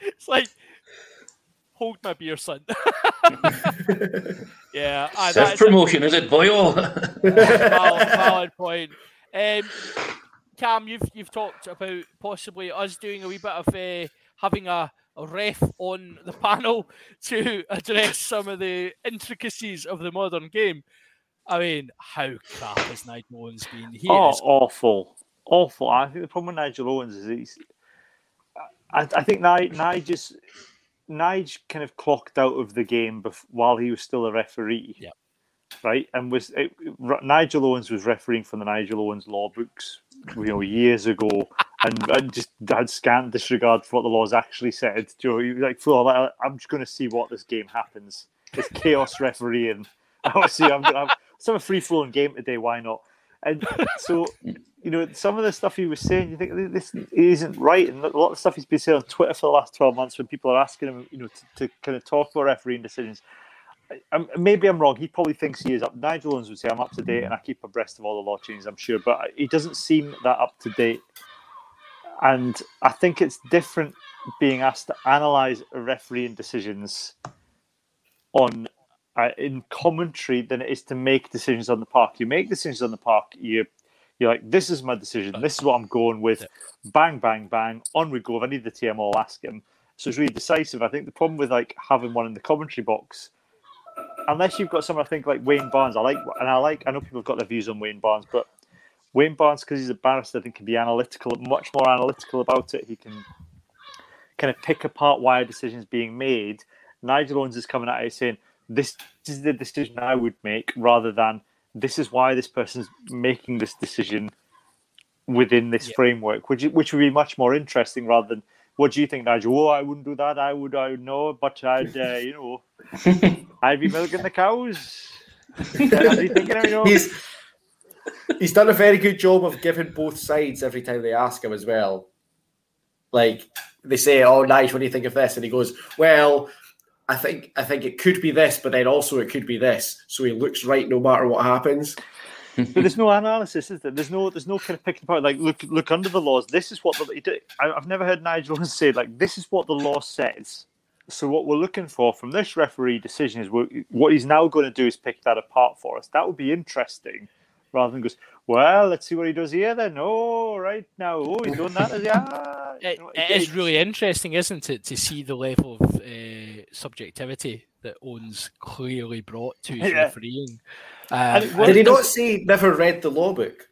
*laughs* It's like, hold my beer, son. *laughs* yeah, I, Self that's a promotion, is it, boyo? *laughs* valid, valid point. Um, Cam, you've you've talked about possibly us doing a wee bit of uh, having a, a ref on the panel to address some of the intricacies of the modern game. I mean, how crap has Nigel Owens been? He oh, is awful, awful. I think the problem with Nigel Owens is he's. I, I think Nige, just Nige kind of clocked out of the game bef- while he was still a referee. Yep. Right, and was it, R- Nigel Owens was refereeing from the Nigel Owens law books, you know, years ago, and, and just had scant disregard for what the laws actually said. You know, he was like, "Fool, I'm just going to see what this game happens. It's chaos refereeing. *laughs* I want to see. I'm going to have let's have a free flowing game today. Why not?" And so, you know, some of the stuff he was saying, you think this isn't right. And a lot of stuff he's been saying on Twitter for the last 12 months when people are asking him, you know, to, to kind of talk about refereeing decisions. I, maybe I'm wrong. He probably thinks he is up. Nigel Owens would say, I'm up to date and I keep abreast of all the law changes, I'm sure. But he doesn't seem that up to date. And I think it's different being asked to analyze refereeing decisions on uh, in commentary than it is to make decisions on the park. You make decisions on the park. You you're like, this is my decision. This is what I'm going with. Bang, bang, bang. On we go. If I need the TM, I'll ask him. So it's really decisive. I think the problem with like having one in the commentary box, unless you've got someone I think like Wayne Barnes, I like, and I like. I know people have got their views on Wayne Barnes, but Wayne Barnes, because he's a barrister, I think can be analytical, much more analytical about it. He can kind of pick apart why a decision is being made. Nigel Owens is coming at it saying, "This is the decision I would make," rather than "This is why this person's making this decision within this Yeah. framework," which which would be much more interesting rather than. What do you think, Nigel? Oh, I wouldn't do that. I would, I would know, but I'd, uh, you know, *laughs* I'd be milking the cows. I'd be thinking, you know, He's he's done a very good job of giving both sides every time they ask him as well. Like they say, "Oh, nice. What do you think of this?" And he goes, "Well, I think I think it could be this, but then also it could be this." So he looks right no matter what happens. But there's no analysis, is there? There's no, there's no kind of picking apart. Like, look, look under the laws. This is what the. I- I've never heard Nigel *laughs* say like, this is what the law says. So what we're looking for from this referee decision is we're, what he's now going to do is pick that apart for us. That would be interesting, rather than goes, well, let's see what he does here. Then, oh, right now, oh, he's done that. Is he? Ah, It, it is it's- really interesting, isn't it, to see the level of uh, subjectivity that Owens clearly brought to *laughs* his Yeah. refereeing. Um, And it and was- Did he not say never read the law book?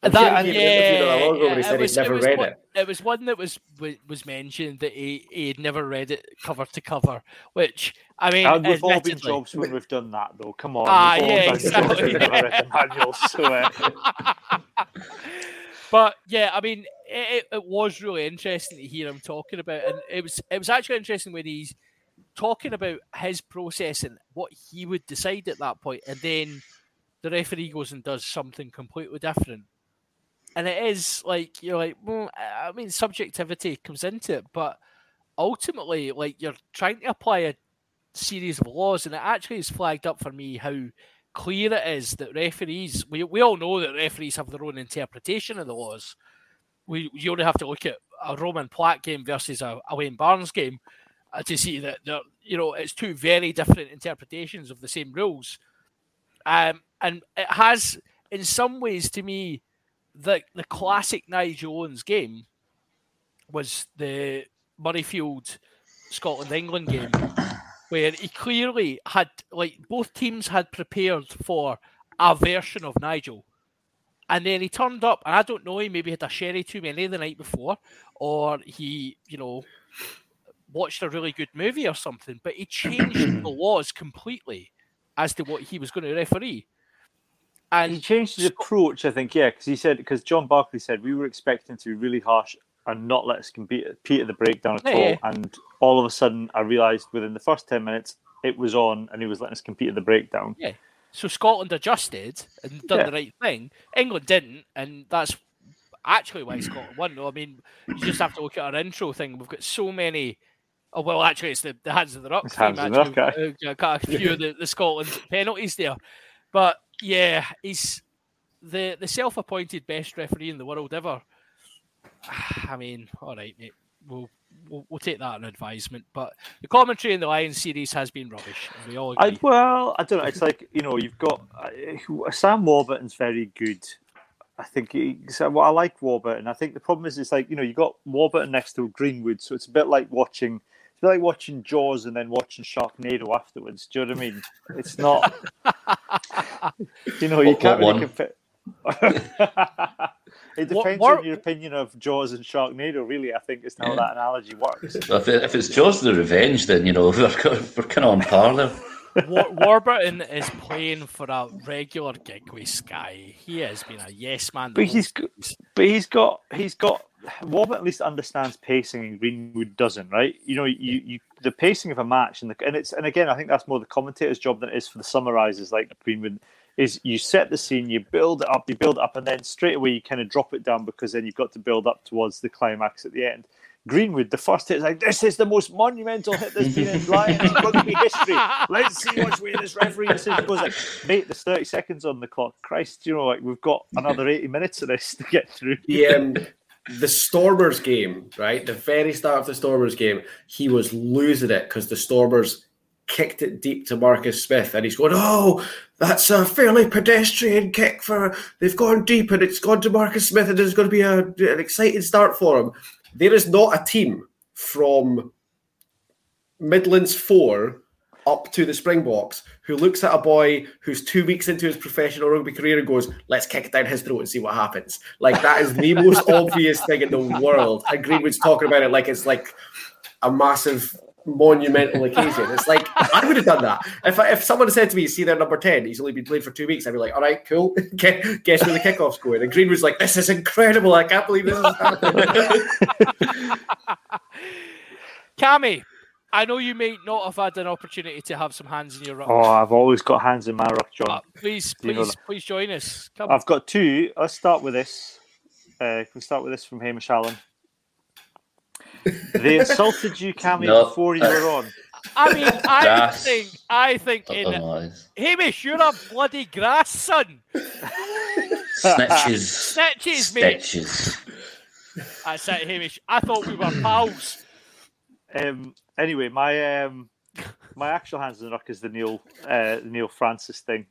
I'm that, sure yeah, he gave an interview not long ago where he it was- he'd was one, it. It was one that was was, was mentioned that he, he had never read it cover to cover, which I mean, And we've all been jobs when we've done that, though. Come on. Ah, we've all yeah, done jobs when exactly. we've never read the manual, so, uh, *laughs* but yeah, I mean, it, it, was really interesting to hear him talking about, and it was it was actually interesting when he's talking about his process and what he would decide at that point, and then the referee goes and does something completely different. And it is like you're like, hmm, well, I mean, subjectivity comes into it, but ultimately, like you're trying to apply a series of laws, and it actually is flagged up for me how clear it is that referees. We, we all know that referees have their own interpretation of the laws. We you only have to look at a Romain Poite game versus a, a Wayne Barnes game uh, to see that you know it's two very different interpretations of the same rules. Um, and it has, in some ways, to me, the the classic Nigel Owens game was the Murrayfield Scotland England game, where he clearly had like both teams had prepared for a version of Nigel. And then he turned up, and I don't know, he maybe had a sherry too many the night before, or he, you know, watched a really good movie or something, but he changed *clears throat* the laws completely as to what he was going to referee. And he changed his approach, I think, yeah, because he said because John Barclay said we were expecting to be really harsh and not let us compete, compete at the breakdown at Yeah, all, yeah. and all of a sudden I realised within the first ten minutes it was on and he was letting us compete at the breakdown. Yeah. So Scotland adjusted and done Yeah. the right thing. England didn't, and that's actually why Scotland won. No, I mean, you just have to look at our intro thing. We've got so many. Oh well, actually, it's the, the hands of the rock. It's hands in the. Rock. Uh, got a few of the, the Scotland penalties there, but yeah, he's the the self-appointed best referee in the world ever. *sighs* I mean, all right, mate. We'll, we'll we'll take that an advisement, but the commentary in the Lions series has been rubbish. and We all agree. I, well, I don't know. It's like you know, you've got uh, Sam Warburton's very good. I think he, so well, I like Warburton. I think the problem is, it's like you know, you got Warburton next to Greenwood, so it's a bit like watching. It's a bit like watching Jaws and then watching Sharknado afterwards. Do you know what I mean? It's not. *laughs* you know, you What- can't what really one? compare. *laughs* *laughs* it depends what- on your opinion of Jaws and Sharknado. Really, I think is how that analogy works. If, it, if it's Jaws the Revenge, then you know *laughs* we're, we're kind of on par there. War- Warburton is playing for a regular gig with Sky. He has been a yes man. But he's whole g- But he's got he's got Warburton at least understands pacing and Greenwood doesn't, right? You know, you, you the pacing of a match and the and it's and again I think that's more the commentator's job than it is for the summarizers like Greenwood is you set the scene, you build it up, you build it up, and then straight away you kind of drop it down because then you've got to build up towards the climax at the end. Greenwood, the first hit is like, this is the most monumental hit there's been in Lions rugby *laughs* history. Let's see which way this referee decision goes. Like, mate, there's 30 seconds on the clock. Christ, you know, like we've got another 80 minutes of this to get through. The um, the Stormers game, right? The very start of the Stormers game, he was losing it because the Stormers kicked it deep to Marcus Smith, and he's going, "Oh, that's a fairly pedestrian kick for they've gone deep, and it's gone to Marcus Smith, and there's going to be a, an exciting start for him." There is not a team from Midlands four up to the Springboks who looks at a boy who's two weeks into his professional rugby career and goes, "Let's kick it down his throat and see what happens." Like that is the most *laughs* obvious thing in the world. And Greenwood's talking about it like it's like a massive monumental occasion. It's like I would have done that if I, if someone said to me, "See, their number ten, he's only been playing for two weeks," I'd be like, "All right, cool. *laughs* Guess guess where the kickoff's going." And Greenwood's like, "This is incredible. I can't believe this is happening." *laughs* Cammy, I know you may not have had an opportunity to have some hands in your ruck. Oh, I've always got hands in my ruck, John. Uh, please, You know please, please join us. Come. I've got two. Let's start with this. Uh, can we start with this from Hamish Allen? They insulted you, Cammy, No. before you were on. I mean, I Grass. think, I think, in Hamish, you're a bloody grass son. snitches. Snitches, mate. Stitches. That's it, Hamish. I thought we were pals. Um, anyway, my um, my actual hands in the ruck is the Neil uh, the Neil Francis thing.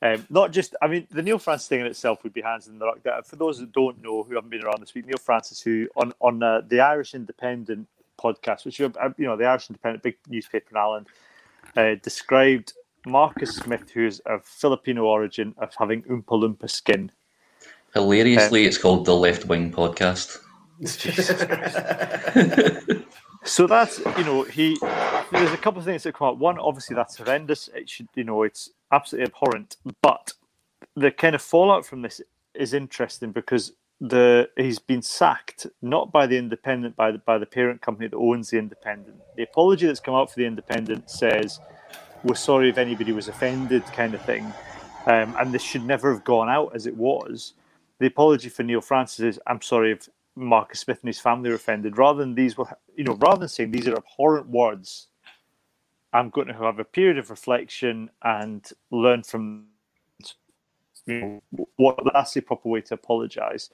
Um, not just, I mean, the Neil Francis thing in itself would be hands in the ruck. That- For those that don't know, who haven't been around this week, Neil Francis, who on on uh, the Irish Independent podcast, which you you know the Irish Independent, big newspaper in Ireland, uh, described Marcus Smith, who is of Filipino origin, of having Oompa Loompa skin. Hilariously, it's called the Left Wing Podcast. *laughs* *laughs* So that's you know he. There's a couple of things that come up. One, obviously, that's horrendous. It should you know it's absolutely abhorrent. But the kind of fallout from this is interesting because the he's been sacked not by the Independent, by the by the parent company that owns the Independent. The apology that's come out for the Independent says we're sorry if anybody was offended, kind of thing, um, and this should never have gone out as it was. The apology for Neil Francis is I'm sorry if Marcus Smith and his family were offended. Rather than these were, you know, rather than saying these are abhorrent words, I'm going to have a period of reflection and learn from you know, what that's the proper way to apologise.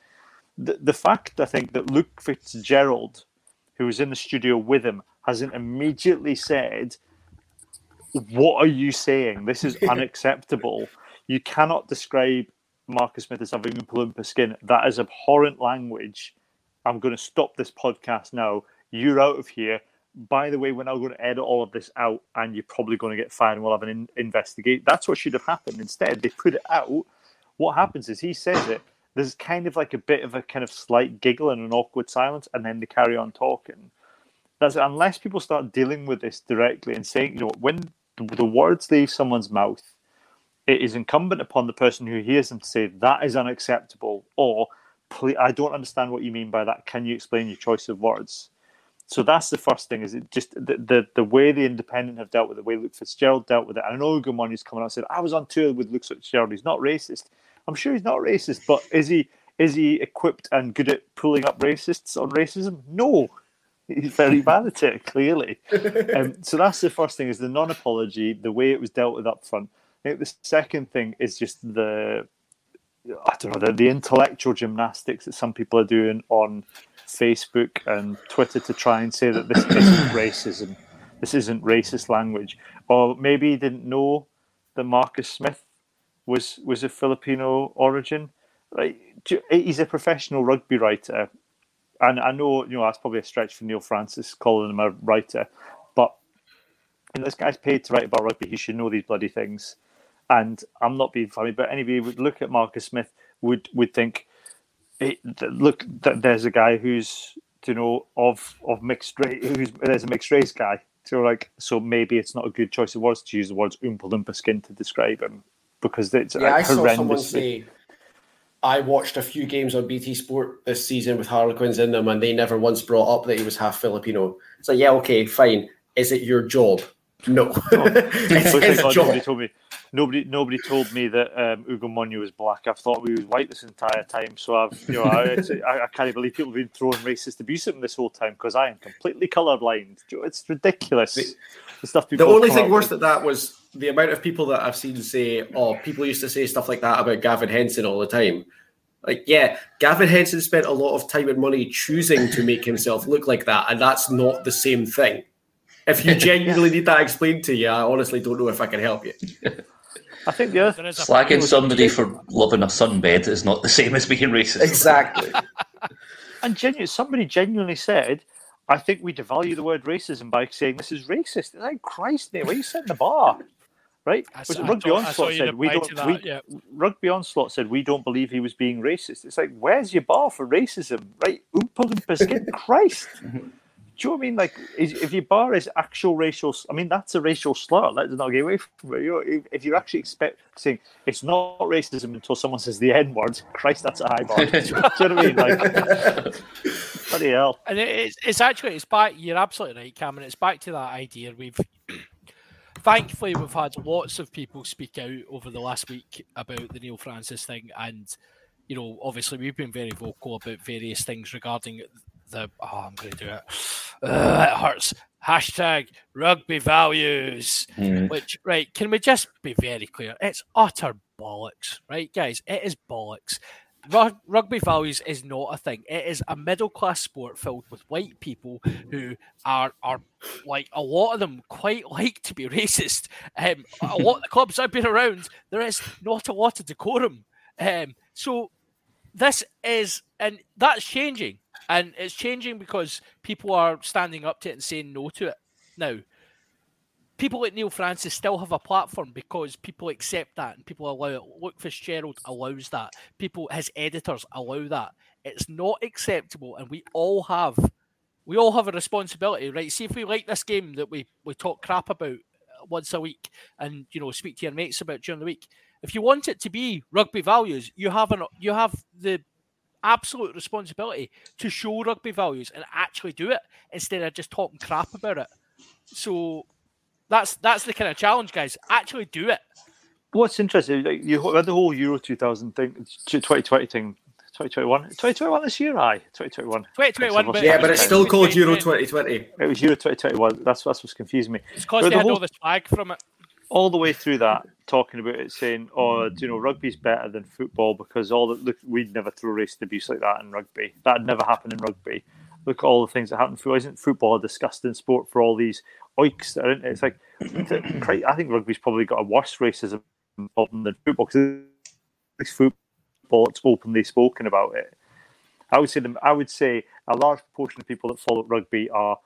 The, the fact I think that Luke Fitzgerald, who was in the studio with him, hasn't immediately said, "What are you saying? This is *laughs* unacceptable. You cannot describe Marcus Smith as having Oompa Loompa skin. That is abhorrent language. I'm going to stop this podcast now. You're out of here. By the way, we're now going to edit all of this out, and you're probably going to get fired, and we'll have an in- investigate. That's what should have happened. Instead, they put it out. What happens is he says it. There's kind of like a bit of a kind of slight giggle and an awkward silence, and then they carry on talking. That's unless people start dealing with this directly and saying, you know, when the, the words leave someone's mouth, it is incumbent upon the person who hears them to say that is unacceptable or "Please, I don't understand what you mean by that. Can you explain your choice of words? So that's the first thing. Is it just the the, the way the independent have dealt with it, the way Luke Fitzgerald dealt with it? I know Ugo Monye's coming out and said I was on tour with Luke Fitzgerald. He's not racist. I'm sure he's not racist, but is he is he equipped and good at pulling up racists on racism? No, he's very bad at it. Clearly. *laughs* Um, so that's the first thing: is the non-apology, the way it was dealt with up front. I think the second thing is just the I don't know the, the intellectual gymnastics that some people are doing on Facebook and Twitter to try and say that this *coughs* isn't racism, this isn't racist language, or maybe he didn't know that Marcus Smith was was of Filipino origin. Like he's a professional rugby writer, and I know you know that's probably a stretch for Neil Francis calling him a writer, but this guy's paid to write about rugby. He should know these bloody things. And I'm not being funny, but anybody who would look at Marcus Smith would would think, hey, th- look, th- there's a guy who's you know of of mixed race. Who's there's a mixed race guy. So like, so maybe it's not a good choice of words to use the words oompa loompa skin to describe him because it's Yeah, I saw someone say, I watched a few games on BT Sport this season with Harlequins in them, and they never once brought up that he was half Filipino. So yeah, okay, fine. Is it your job? No, oh, *laughs* it's It's his oh, job. told me. Nobody, nobody told me that um, Ugo Monye was black. I've thought we was white this entire time. So I've, you know, I, I, I can't believe people have been throwing racist abuse at me this whole time because I am completely colourblind. It's ridiculous. The, stuff The only thing worse than that was the amount of people that I've seen say, "Oh, people used to say stuff like that about Gavin Henson all the time." Like, yeah, Gavin Henson spent a lot of time and money choosing to make himself look like that, and that's not the same thing. If you *laughs* genuinely need that explained to you, I honestly don't know if I can help you. I think the other There is a Slagging somebody for loving a sunbed is not the *laughs* same as being racist. Exactly. *laughs* and genuine, somebody genuinely said, "I think we devalue the word racism by saying this is racist." It's like Christ, mate, where are you setting the bar? Right? I Was saw- it Rugby I saw Onslaught said we don't. that, we, yeah. Rugby Onslaught said we don't believe he was being racist. It's like, where's your bar for racism? Right? Oompa Loompa skin. *laughs* Christ. Do you know what I mean? Like, is, if your bar is actual racial, I mean, that's a racial slur. Let's not get away from it. You know, if, if you're actually expecting it's not racism until someone says the N word, Christ, that's a high bar. Do you know what I mean? Like, *laughs* bloody hell. And it's, it's actually it's back. You're absolutely right, Cameron. It's back to that idea. We've *clears throat* thankfully we've had lots of people speak out over the last week about the Neil Francis thing, and you know, obviously we've been very vocal about various things regarding the. Oh, I'm going to do it. Ugh, it hurts. Hashtag rugby values. Mm. Which right? Can we just be very clear? It's utter bollocks, right, guys? It is bollocks. Ru- Rugby values is not a thing. It is a middle class sport filled with white people who are are like a lot of them quite like to be *laughs* racist. Um, a lot of the clubs I've been around, there is not a lot of decorum. Um, so this is and that's changing, and it's changing because people are standing up to it and saying no to it now people like Neil Francis still have a platform because people accept that and people allow it. Luke Fitzgerald allows that. People, his editors allow that. It's not acceptable, and we all have, we all have a responsibility, right? See if we like this game that we we talk crap about uh, once a week, and you know speak to your mates about during the week. If you want it to be rugby values, you have an you have the absolute responsibility to show rugby values and actually do it instead of just talking crap about it. So that's that's the kind of challenge, guys. Actually do it. What's interesting, like, you had the whole Euro 2000 thing, 2020 thing, 2021, 2021 this year, aye, 2021. 2021, but yeah, but it's still called Euro 2020. 2020. It was Euro 2021. That's that's what's confusing me. It's because But they the had whole- all this flag from it. All the way through that, talking about it, saying, "Oh, you know, rugby's better than football because all the look, we'd never throw racist abuse like that in rugby. That'd never happened in rugby. Look at all the things that happen. football. Isn't football a disgusting sport for all these oiks that are in it? It's like, I think rugby's probably got a worse racism problem than football because it's football. It's openly spoken about it. I would say them. I would say a large proportion of people that follow rugby are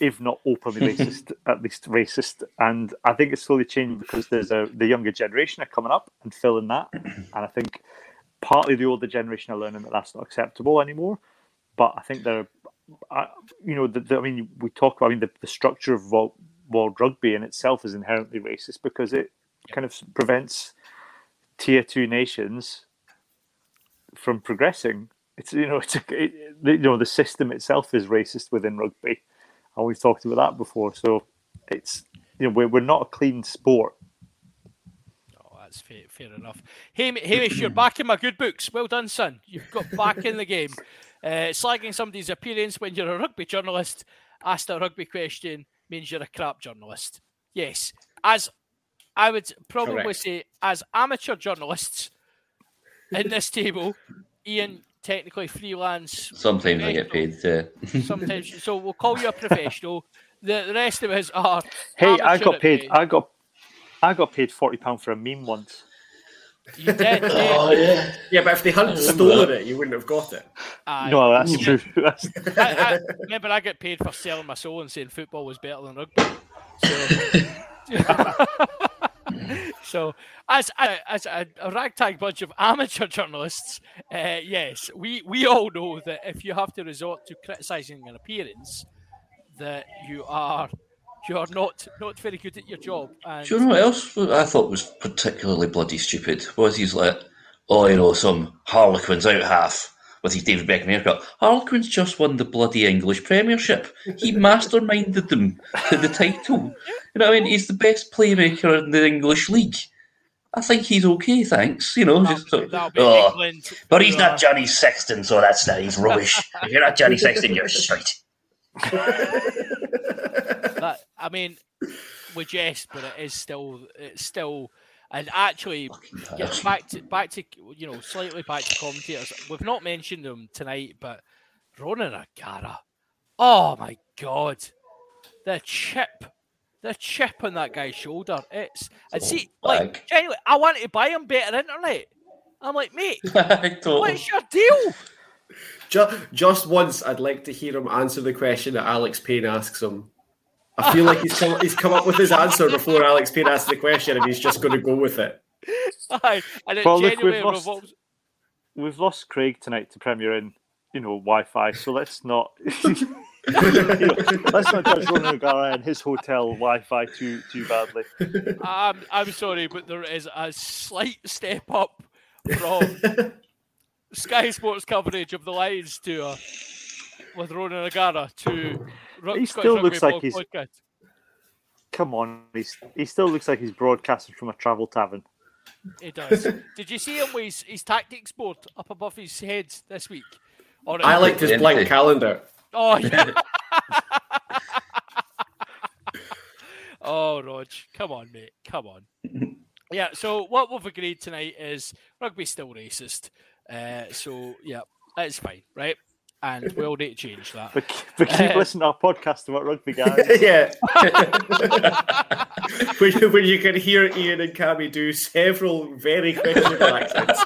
if not openly *laughs* racist, at least racist. And I think it's slowly changing because there's a the younger generation are coming up and filling that. *clears throat* And I think partly the older generation are learning that that's not acceptable anymore. But I think they're, I, you know, the, the, I mean, we talk about, I mean, the, the structure of world, world rugby in itself is inherently racist because it kind of prevents tier two nations from progressing. It's you know, it's a, it, you know, the system itself is racist within rugby and we've talked about that before. So it's you know we're, we're not a clean sport. Oh, that's fair, fair enough. Ham- Hamish, you're back in my good books. Well done, son. You've got back in the game. *laughs* Uh, slagging somebody's appearance when you're a rugby journalist, asked a rugby question, means you're a crap journalist. Yes, as I would probably Correct. say, as amateur journalists in this table, Ian, technically freelance, Sometimes I get paid. Uh, sometimes. so we'll call you a *laughs* professional. The, the rest of us are. Hey, I got paid. the- I got I got paid forty pound for a meme once. You did, *laughs* yeah. oh yeah. Yeah, but if they hadn't stolen it, you wouldn't have got it. Aye. No, that's true. That's, *laughs* I, I, remember, I get paid for selling my soul and saying football was better than rugby. So, *laughs* so as a, as a ragtag bunch of amateur journalists, uh, yes, we, we all know that if you have to resort to criticising an appearance, that you are you are not not very good at your job. And Do you know what else I thought was particularly bloody stupid? Was he's like, oh, you know, some Harlequins out half with his David Beckham haircut. Harlequins just won the bloody English Premiership. He *laughs* masterminded them to the title. You know what I mean? He's the best playmaker in the English league. I think he's okay, thanks. You know, just sort of, oh, but he's not uh, Johnny Sexton, so that's not. He's rubbish. if you're not Johnny Sexton, you're shite. *laughs* that I mean, we jest, but it is still it's still And actually, Fucking get back to back to you know slightly back to commentators. We've not mentioned them tonight, but Ronan O'Gara. Oh my god, the chip, the chip on that guy's shoulder. It's and It's see, all like bag. genuinely, I wanted to buy him better internet. I'm like, mate, *laughs* totally. what's your deal? Just, just once, I'd like to hear him answer the question that Alex Payne asks him. I feel like he's come, he's come up with his answer before Alex Payne asked the question, and he's just going to go with it. Aye, and it Well, look, genuinely we've lost- revolves. We've lost Craig tonight to Premier Inn, you know, Wi-Fi. So let's not. *laughs* *laughs* let's not judge Ronan O'Gara and his hotel Wi-Fi too too badly. I'm, I'm sorry, but there is a slight step up from Sky Sports coverage of the Lions to uh, with Ronan O'Gara to Ru- He still Rugby looks like he's- podcast. Come on, he's, he still looks like he's broadcasting from a travel tavern. He *laughs* does. Did you see him with his, his tactics board up above his head this week? Or I liked his blank calendar. Oh *laughs* yeah. *laughs* oh, Rog, come on, mate, come on. yeah. So what we've agreed tonight is rugby's still racist. Uh, so yeah, that's fine, right? And we'll need to change that. But, but keep Uh, listening to our podcast about rugby, guys. *laughs* yeah. *laughs* when, you- when you can hear Ian and Cammy do several very questionable accents.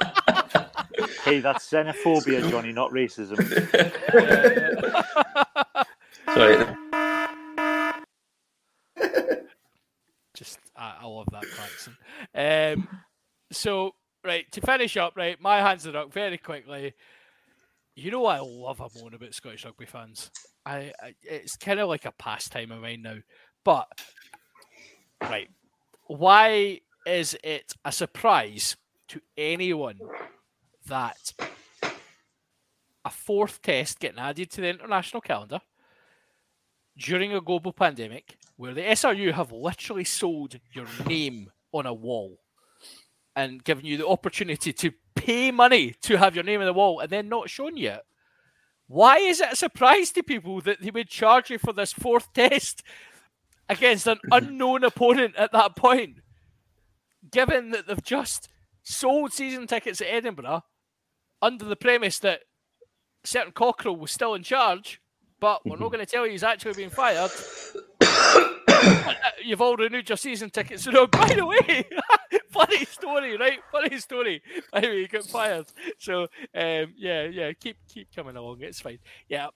*laughs* hey, that's xenophobia, Johnny, not racism. Sorry. just I, I love that accent. Um, so right to finish up, right, my hands are up very quickly. You know what I love a moan about Scottish rugby fans. I, I it's kind of like a pastime of mine now. But right, why is it a surprise to anyone that a fourth test getting added to the international calendar during a global pandemic where the SRU have literally sold your name on a wall and given you the opportunity to pay money to have your name on the wall and then not shown yet. Why is it a surprise to people that they would charge you for this fourth *laughs* test against an mhm. unknown opponent at that point? Given that they've just sold season tickets at Edinburgh under the premise that certain Cockerill was still in charge, but we're not mm-hmm. going to tell you he's actually been fired. *coughs* *coughs* *coughs* *coughs* You've all renewed your season tickets. *laughs* So, by the way, *laughs* funny story, right? Funny story. *laughs* The you got fired. So, um, yeah, yeah, keep keep coming along. It's fine. Yeah,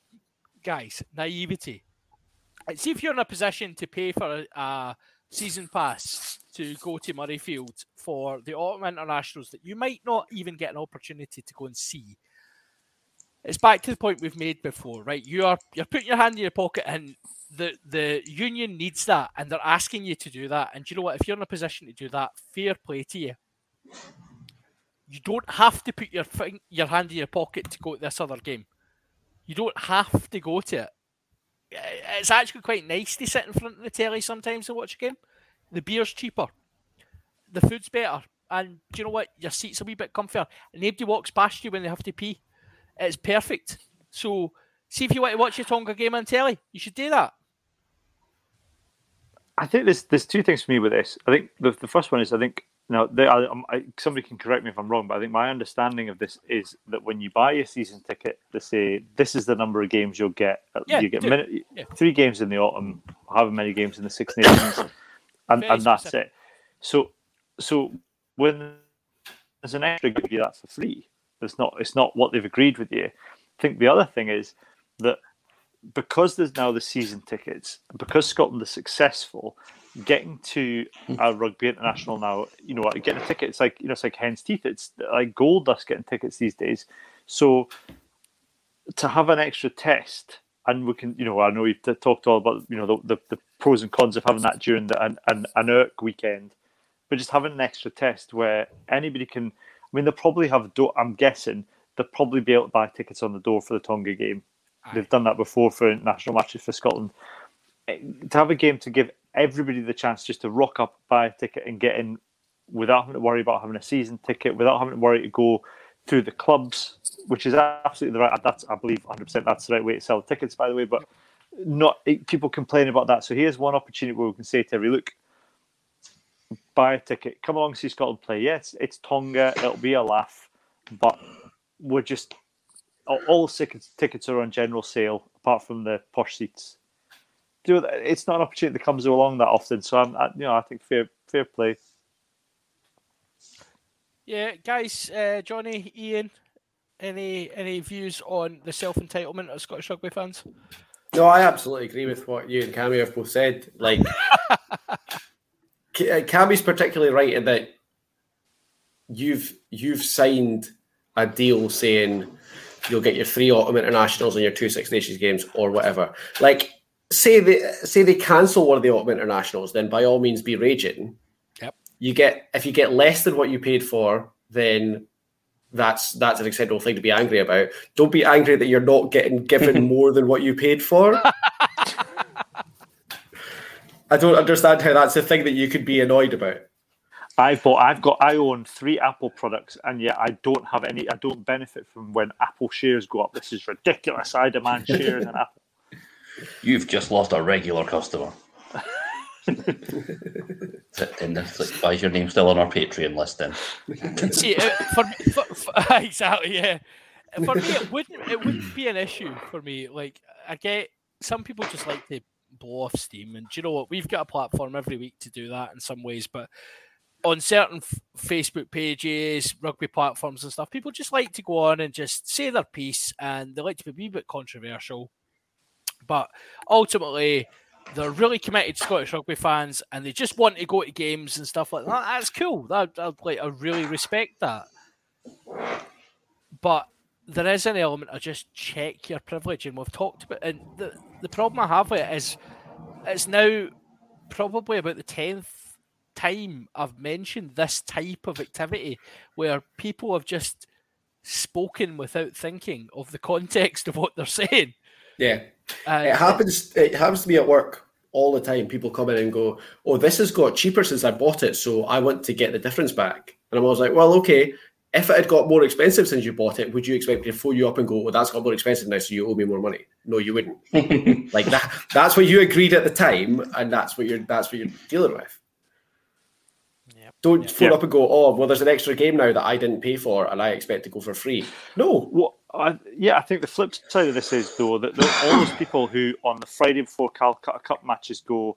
guys, naivety. See if you're in a position to pay for a, a season pass to go to Murrayfield for the autumn internationals that you might not even get an opportunity to go and see it's back to the point we've made before, right? You are you're putting your hand in your pocket, and the the union needs that, and they're asking you to do that. And you know what? If you're in a position to do that, fair play to you. You don't have to put your thing, your hand in your pocket to go to this other game. You don't have to go to it. Eh, it's actually quite nice to sit in front of the telly sometimes and watch a game. The beer's cheaper, the food's better, and do you know what? Your seat's a wee bit comfier, nobody walks past you when they have to pee. It's perfect. So, see if you want to watch your Tonga game on telly, you should do that. I think there's there's two things for me with this. I think the, the first one is I think now they, I, I'm- somebody can correct me if I'm wrong, but I think my understanding of this is that when you buy a season ticket, they say this is the number of games you'll get. Yeah, you get minute, Yeah. three games in the autumn, however many games in the Six Nations, *coughs* and, and that's it. So so when there's an extra give you that for free, it's not it's not what they've agreed with you. I think the other thing is that because there's now the season tickets, because Scotland is successful, getting to a rugby international now, you know, getting a ticket, it's like you know, it's like hen's teeth. It's like gold dust getting tickets these days. So to have an extra test, and we can, you know, I know we've talked all about you know the, the, the pros and cons of having that during the an, an, an ERC weekend, but just having an extra test where anybody can. I mean, they'll probably have. Do- I'm guessing they'll probably be able to buy tickets on the door for the Tonga game. They've done that before for international matches for Scotland. Eh, To have a game to give everybody the chance just to rock up, buy a ticket, and get in without having to worry about having a season ticket, without having to worry to go through the clubs, which is absolutely the right. That's I believe 100 percent that's the right way to sell tickets, by the way. But not eh, people complain about that. So here's one opportunity where we can say to every look, buy a ticket, come along see Scotland play. Yes, it's Tonga. It'll be a laugh, but we're just all, all tickets tickets are on general sale apart from the posh seats. Do that. It's not an opportunity that comes along that often. So I'm, I, you know, I think fair fair play. Yeah, guys, uh, Johnny, Ian, any any views on the self entitlement of Scottish rugby fans? No, I absolutely agree with what you and Cammy have both said. Like, Ca- *laughs* Cammy's uh, particularly right in that you've you've signed a deal saying you'll get your three autumn internationals and your two Six Nations games or whatever. Like, say they say they cancel one of the autumn internationals, then by all means be raging. Yep. You get if you get less than what you paid for, then that's that's an acceptable thing to be angry about. Don't be angry that you're not getting given *laughs* more than what you paid for. *laughs* I don't understand how that's a thing that you could be annoyed about. I've bought. I've got. I own three Apple products, and yet I don't have any. I don't benefit from when Apple shares go up. This is ridiculous. I demand *laughs* shares in Apple. You've just lost a regular customer. *laughs* and it's like, why is your name still on our Patreon list then? *laughs* See, uh, for, for, for exactly, yeah. For me, it wouldn't it wouldn't be an issue for me. Like, I get some people just like to blow off steam, and do you know what? We've got a platform every week to do that in some ways, but on certain f- Facebook pages, rugby platforms, and stuff, people just like to go on and just say their piece, and they like to be a bit controversial. But ultimately, they're really committed Scottish rugby fans, and they just want to go to games and stuff like that. That's cool. That, that like I really respect that. But there is an element of just check your privilege, and we've talked about. And the the problem I have with it is, it's now probably about the tenth time I've mentioned this type of activity where people have just spoken without thinking of the context of what they're saying. Yeah, Uh, it happens. It happens to me at work all the time. People come in and go, "Oh, this has got cheaper since I bought it, so I want to get the difference back." And I'm always like, "Well, okay." If it had got more expensive since you bought it, would you expect me to phone you up and go, "Well, that's got more expensive now, so you owe me more money"? No, you wouldn't. *laughs* like that. That's what you agreed at the time, and that's what you're. That's what you're dealing with. Yep. Don't phone Yeah. up and go, "Oh, well, there's an extra game now that I didn't pay for, and I expect to go for free." No, What? I, yeah, I think the flip side of this is though that there are all those people who on the Friday before Calcutta Cup matches go,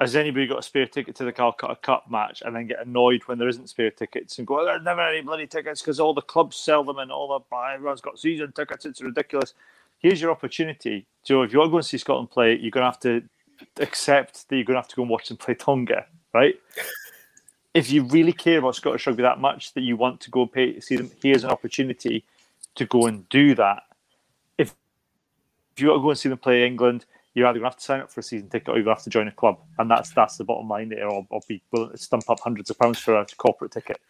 "Has anybody got a spare ticket to the Calcutta Cup match?" and then get annoyed when there isn't spare tickets and go, "There's never any bloody tickets because all the clubs sell them and all the everyone's got season tickets. It's ridiculous." Here's your opportunity. So if you want to go and see Scotland play, you're going to have to accept that you're going to have to go and watch them play Tonga, right? *laughs* if you really care about Scottish rugby that much that you want to go pay see them, here's an opportunity to go and do that. If if you want to go and see them play England, you're either going to have to sign up for a season ticket or you're going to have to join a club, and that's that's the bottom line there. Or, or be willing to stump up hundreds of pounds for a corporate ticket.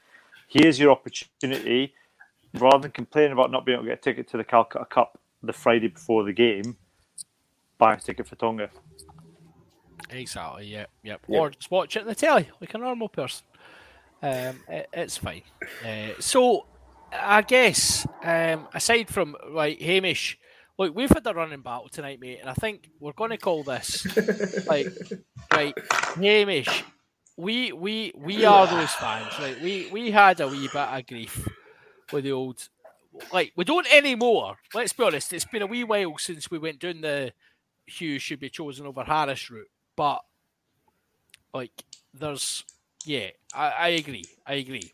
Here's your opportunity. Rather than complaining about not being able to get a ticket to the Calcutta Cup the Friday before the game, buy a ticket for Tonga. Exactly. Yep. Yep. Yep. Or just watch it on the telly like a normal person. Um, it, it's fine. Uh, so, I guess um, aside from like Hamish, look, we've had a running battle tonight, mate, and I think we're going to call this *laughs* like right, Hamish. We we we are those fans, right? We we had a wee bit of grief with the old. Like we don't anymore. Let's be honest. It's been a wee while since we went down the Hughes should be chosen over Harris route, but like there's yeah, I, I agree. I agree.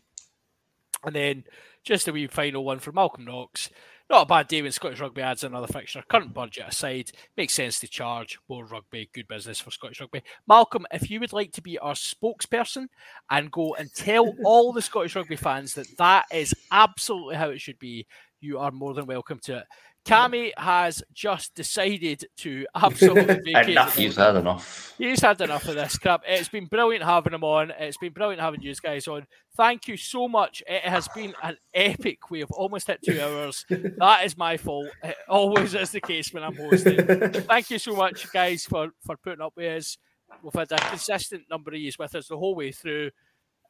And then just a wee final one for Malcolm Knox. Not a bad day when Scottish Rugby adds another fixture. Current budget aside, makes sense to charge more rugby. Good business for Scottish Rugby. Malcolm, if you would like to be our spokesperson and go and tell *laughs* all the Scottish Rugby fans that that is absolutely how it should be, you are more than welcome to it. Cammy has just decided to absolutely *laughs* Enough. He's had enough. He's had enough of this crap. It's been brilliant having him on. It's been brilliant having you guys on. Thank you so much. It has been an epic. We have almost hit two hours. That is my fault. It always is the case when I'm hosting. *laughs* Thank you so much, guys, for, for putting up with us. We've had a consistent number of years with us the whole way through.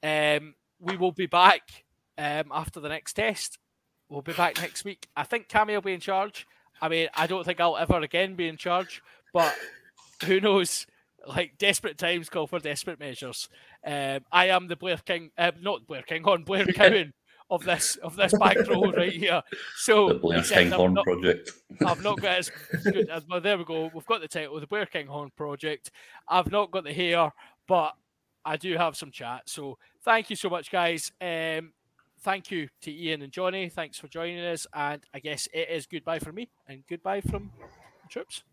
Um, we will be back um, after the next test. We'll be back next week. I think Cammy will be in charge. I mean, I don't think I'll ever again be in charge, but who knows? like desperate times call for desperate measures. Um, I am the Blair King, uh, not Blair King, on Blair *laughs* Cowan of this of this back row right here. So The Blair except I'm Kinghorn not- Project. I've not got as good as well. There we go. We've got the title, the Blair Kinghorn Project. I've not got the hair, but I do have some chat. So thank you so much, guys. Um, thank you to Ian and Johnny. Thanks for joining us. And I guess it is goodbye from me and goodbye from the troops.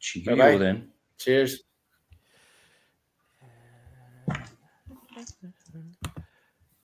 Cheerio Bye-bye. then. Cheers. Uh,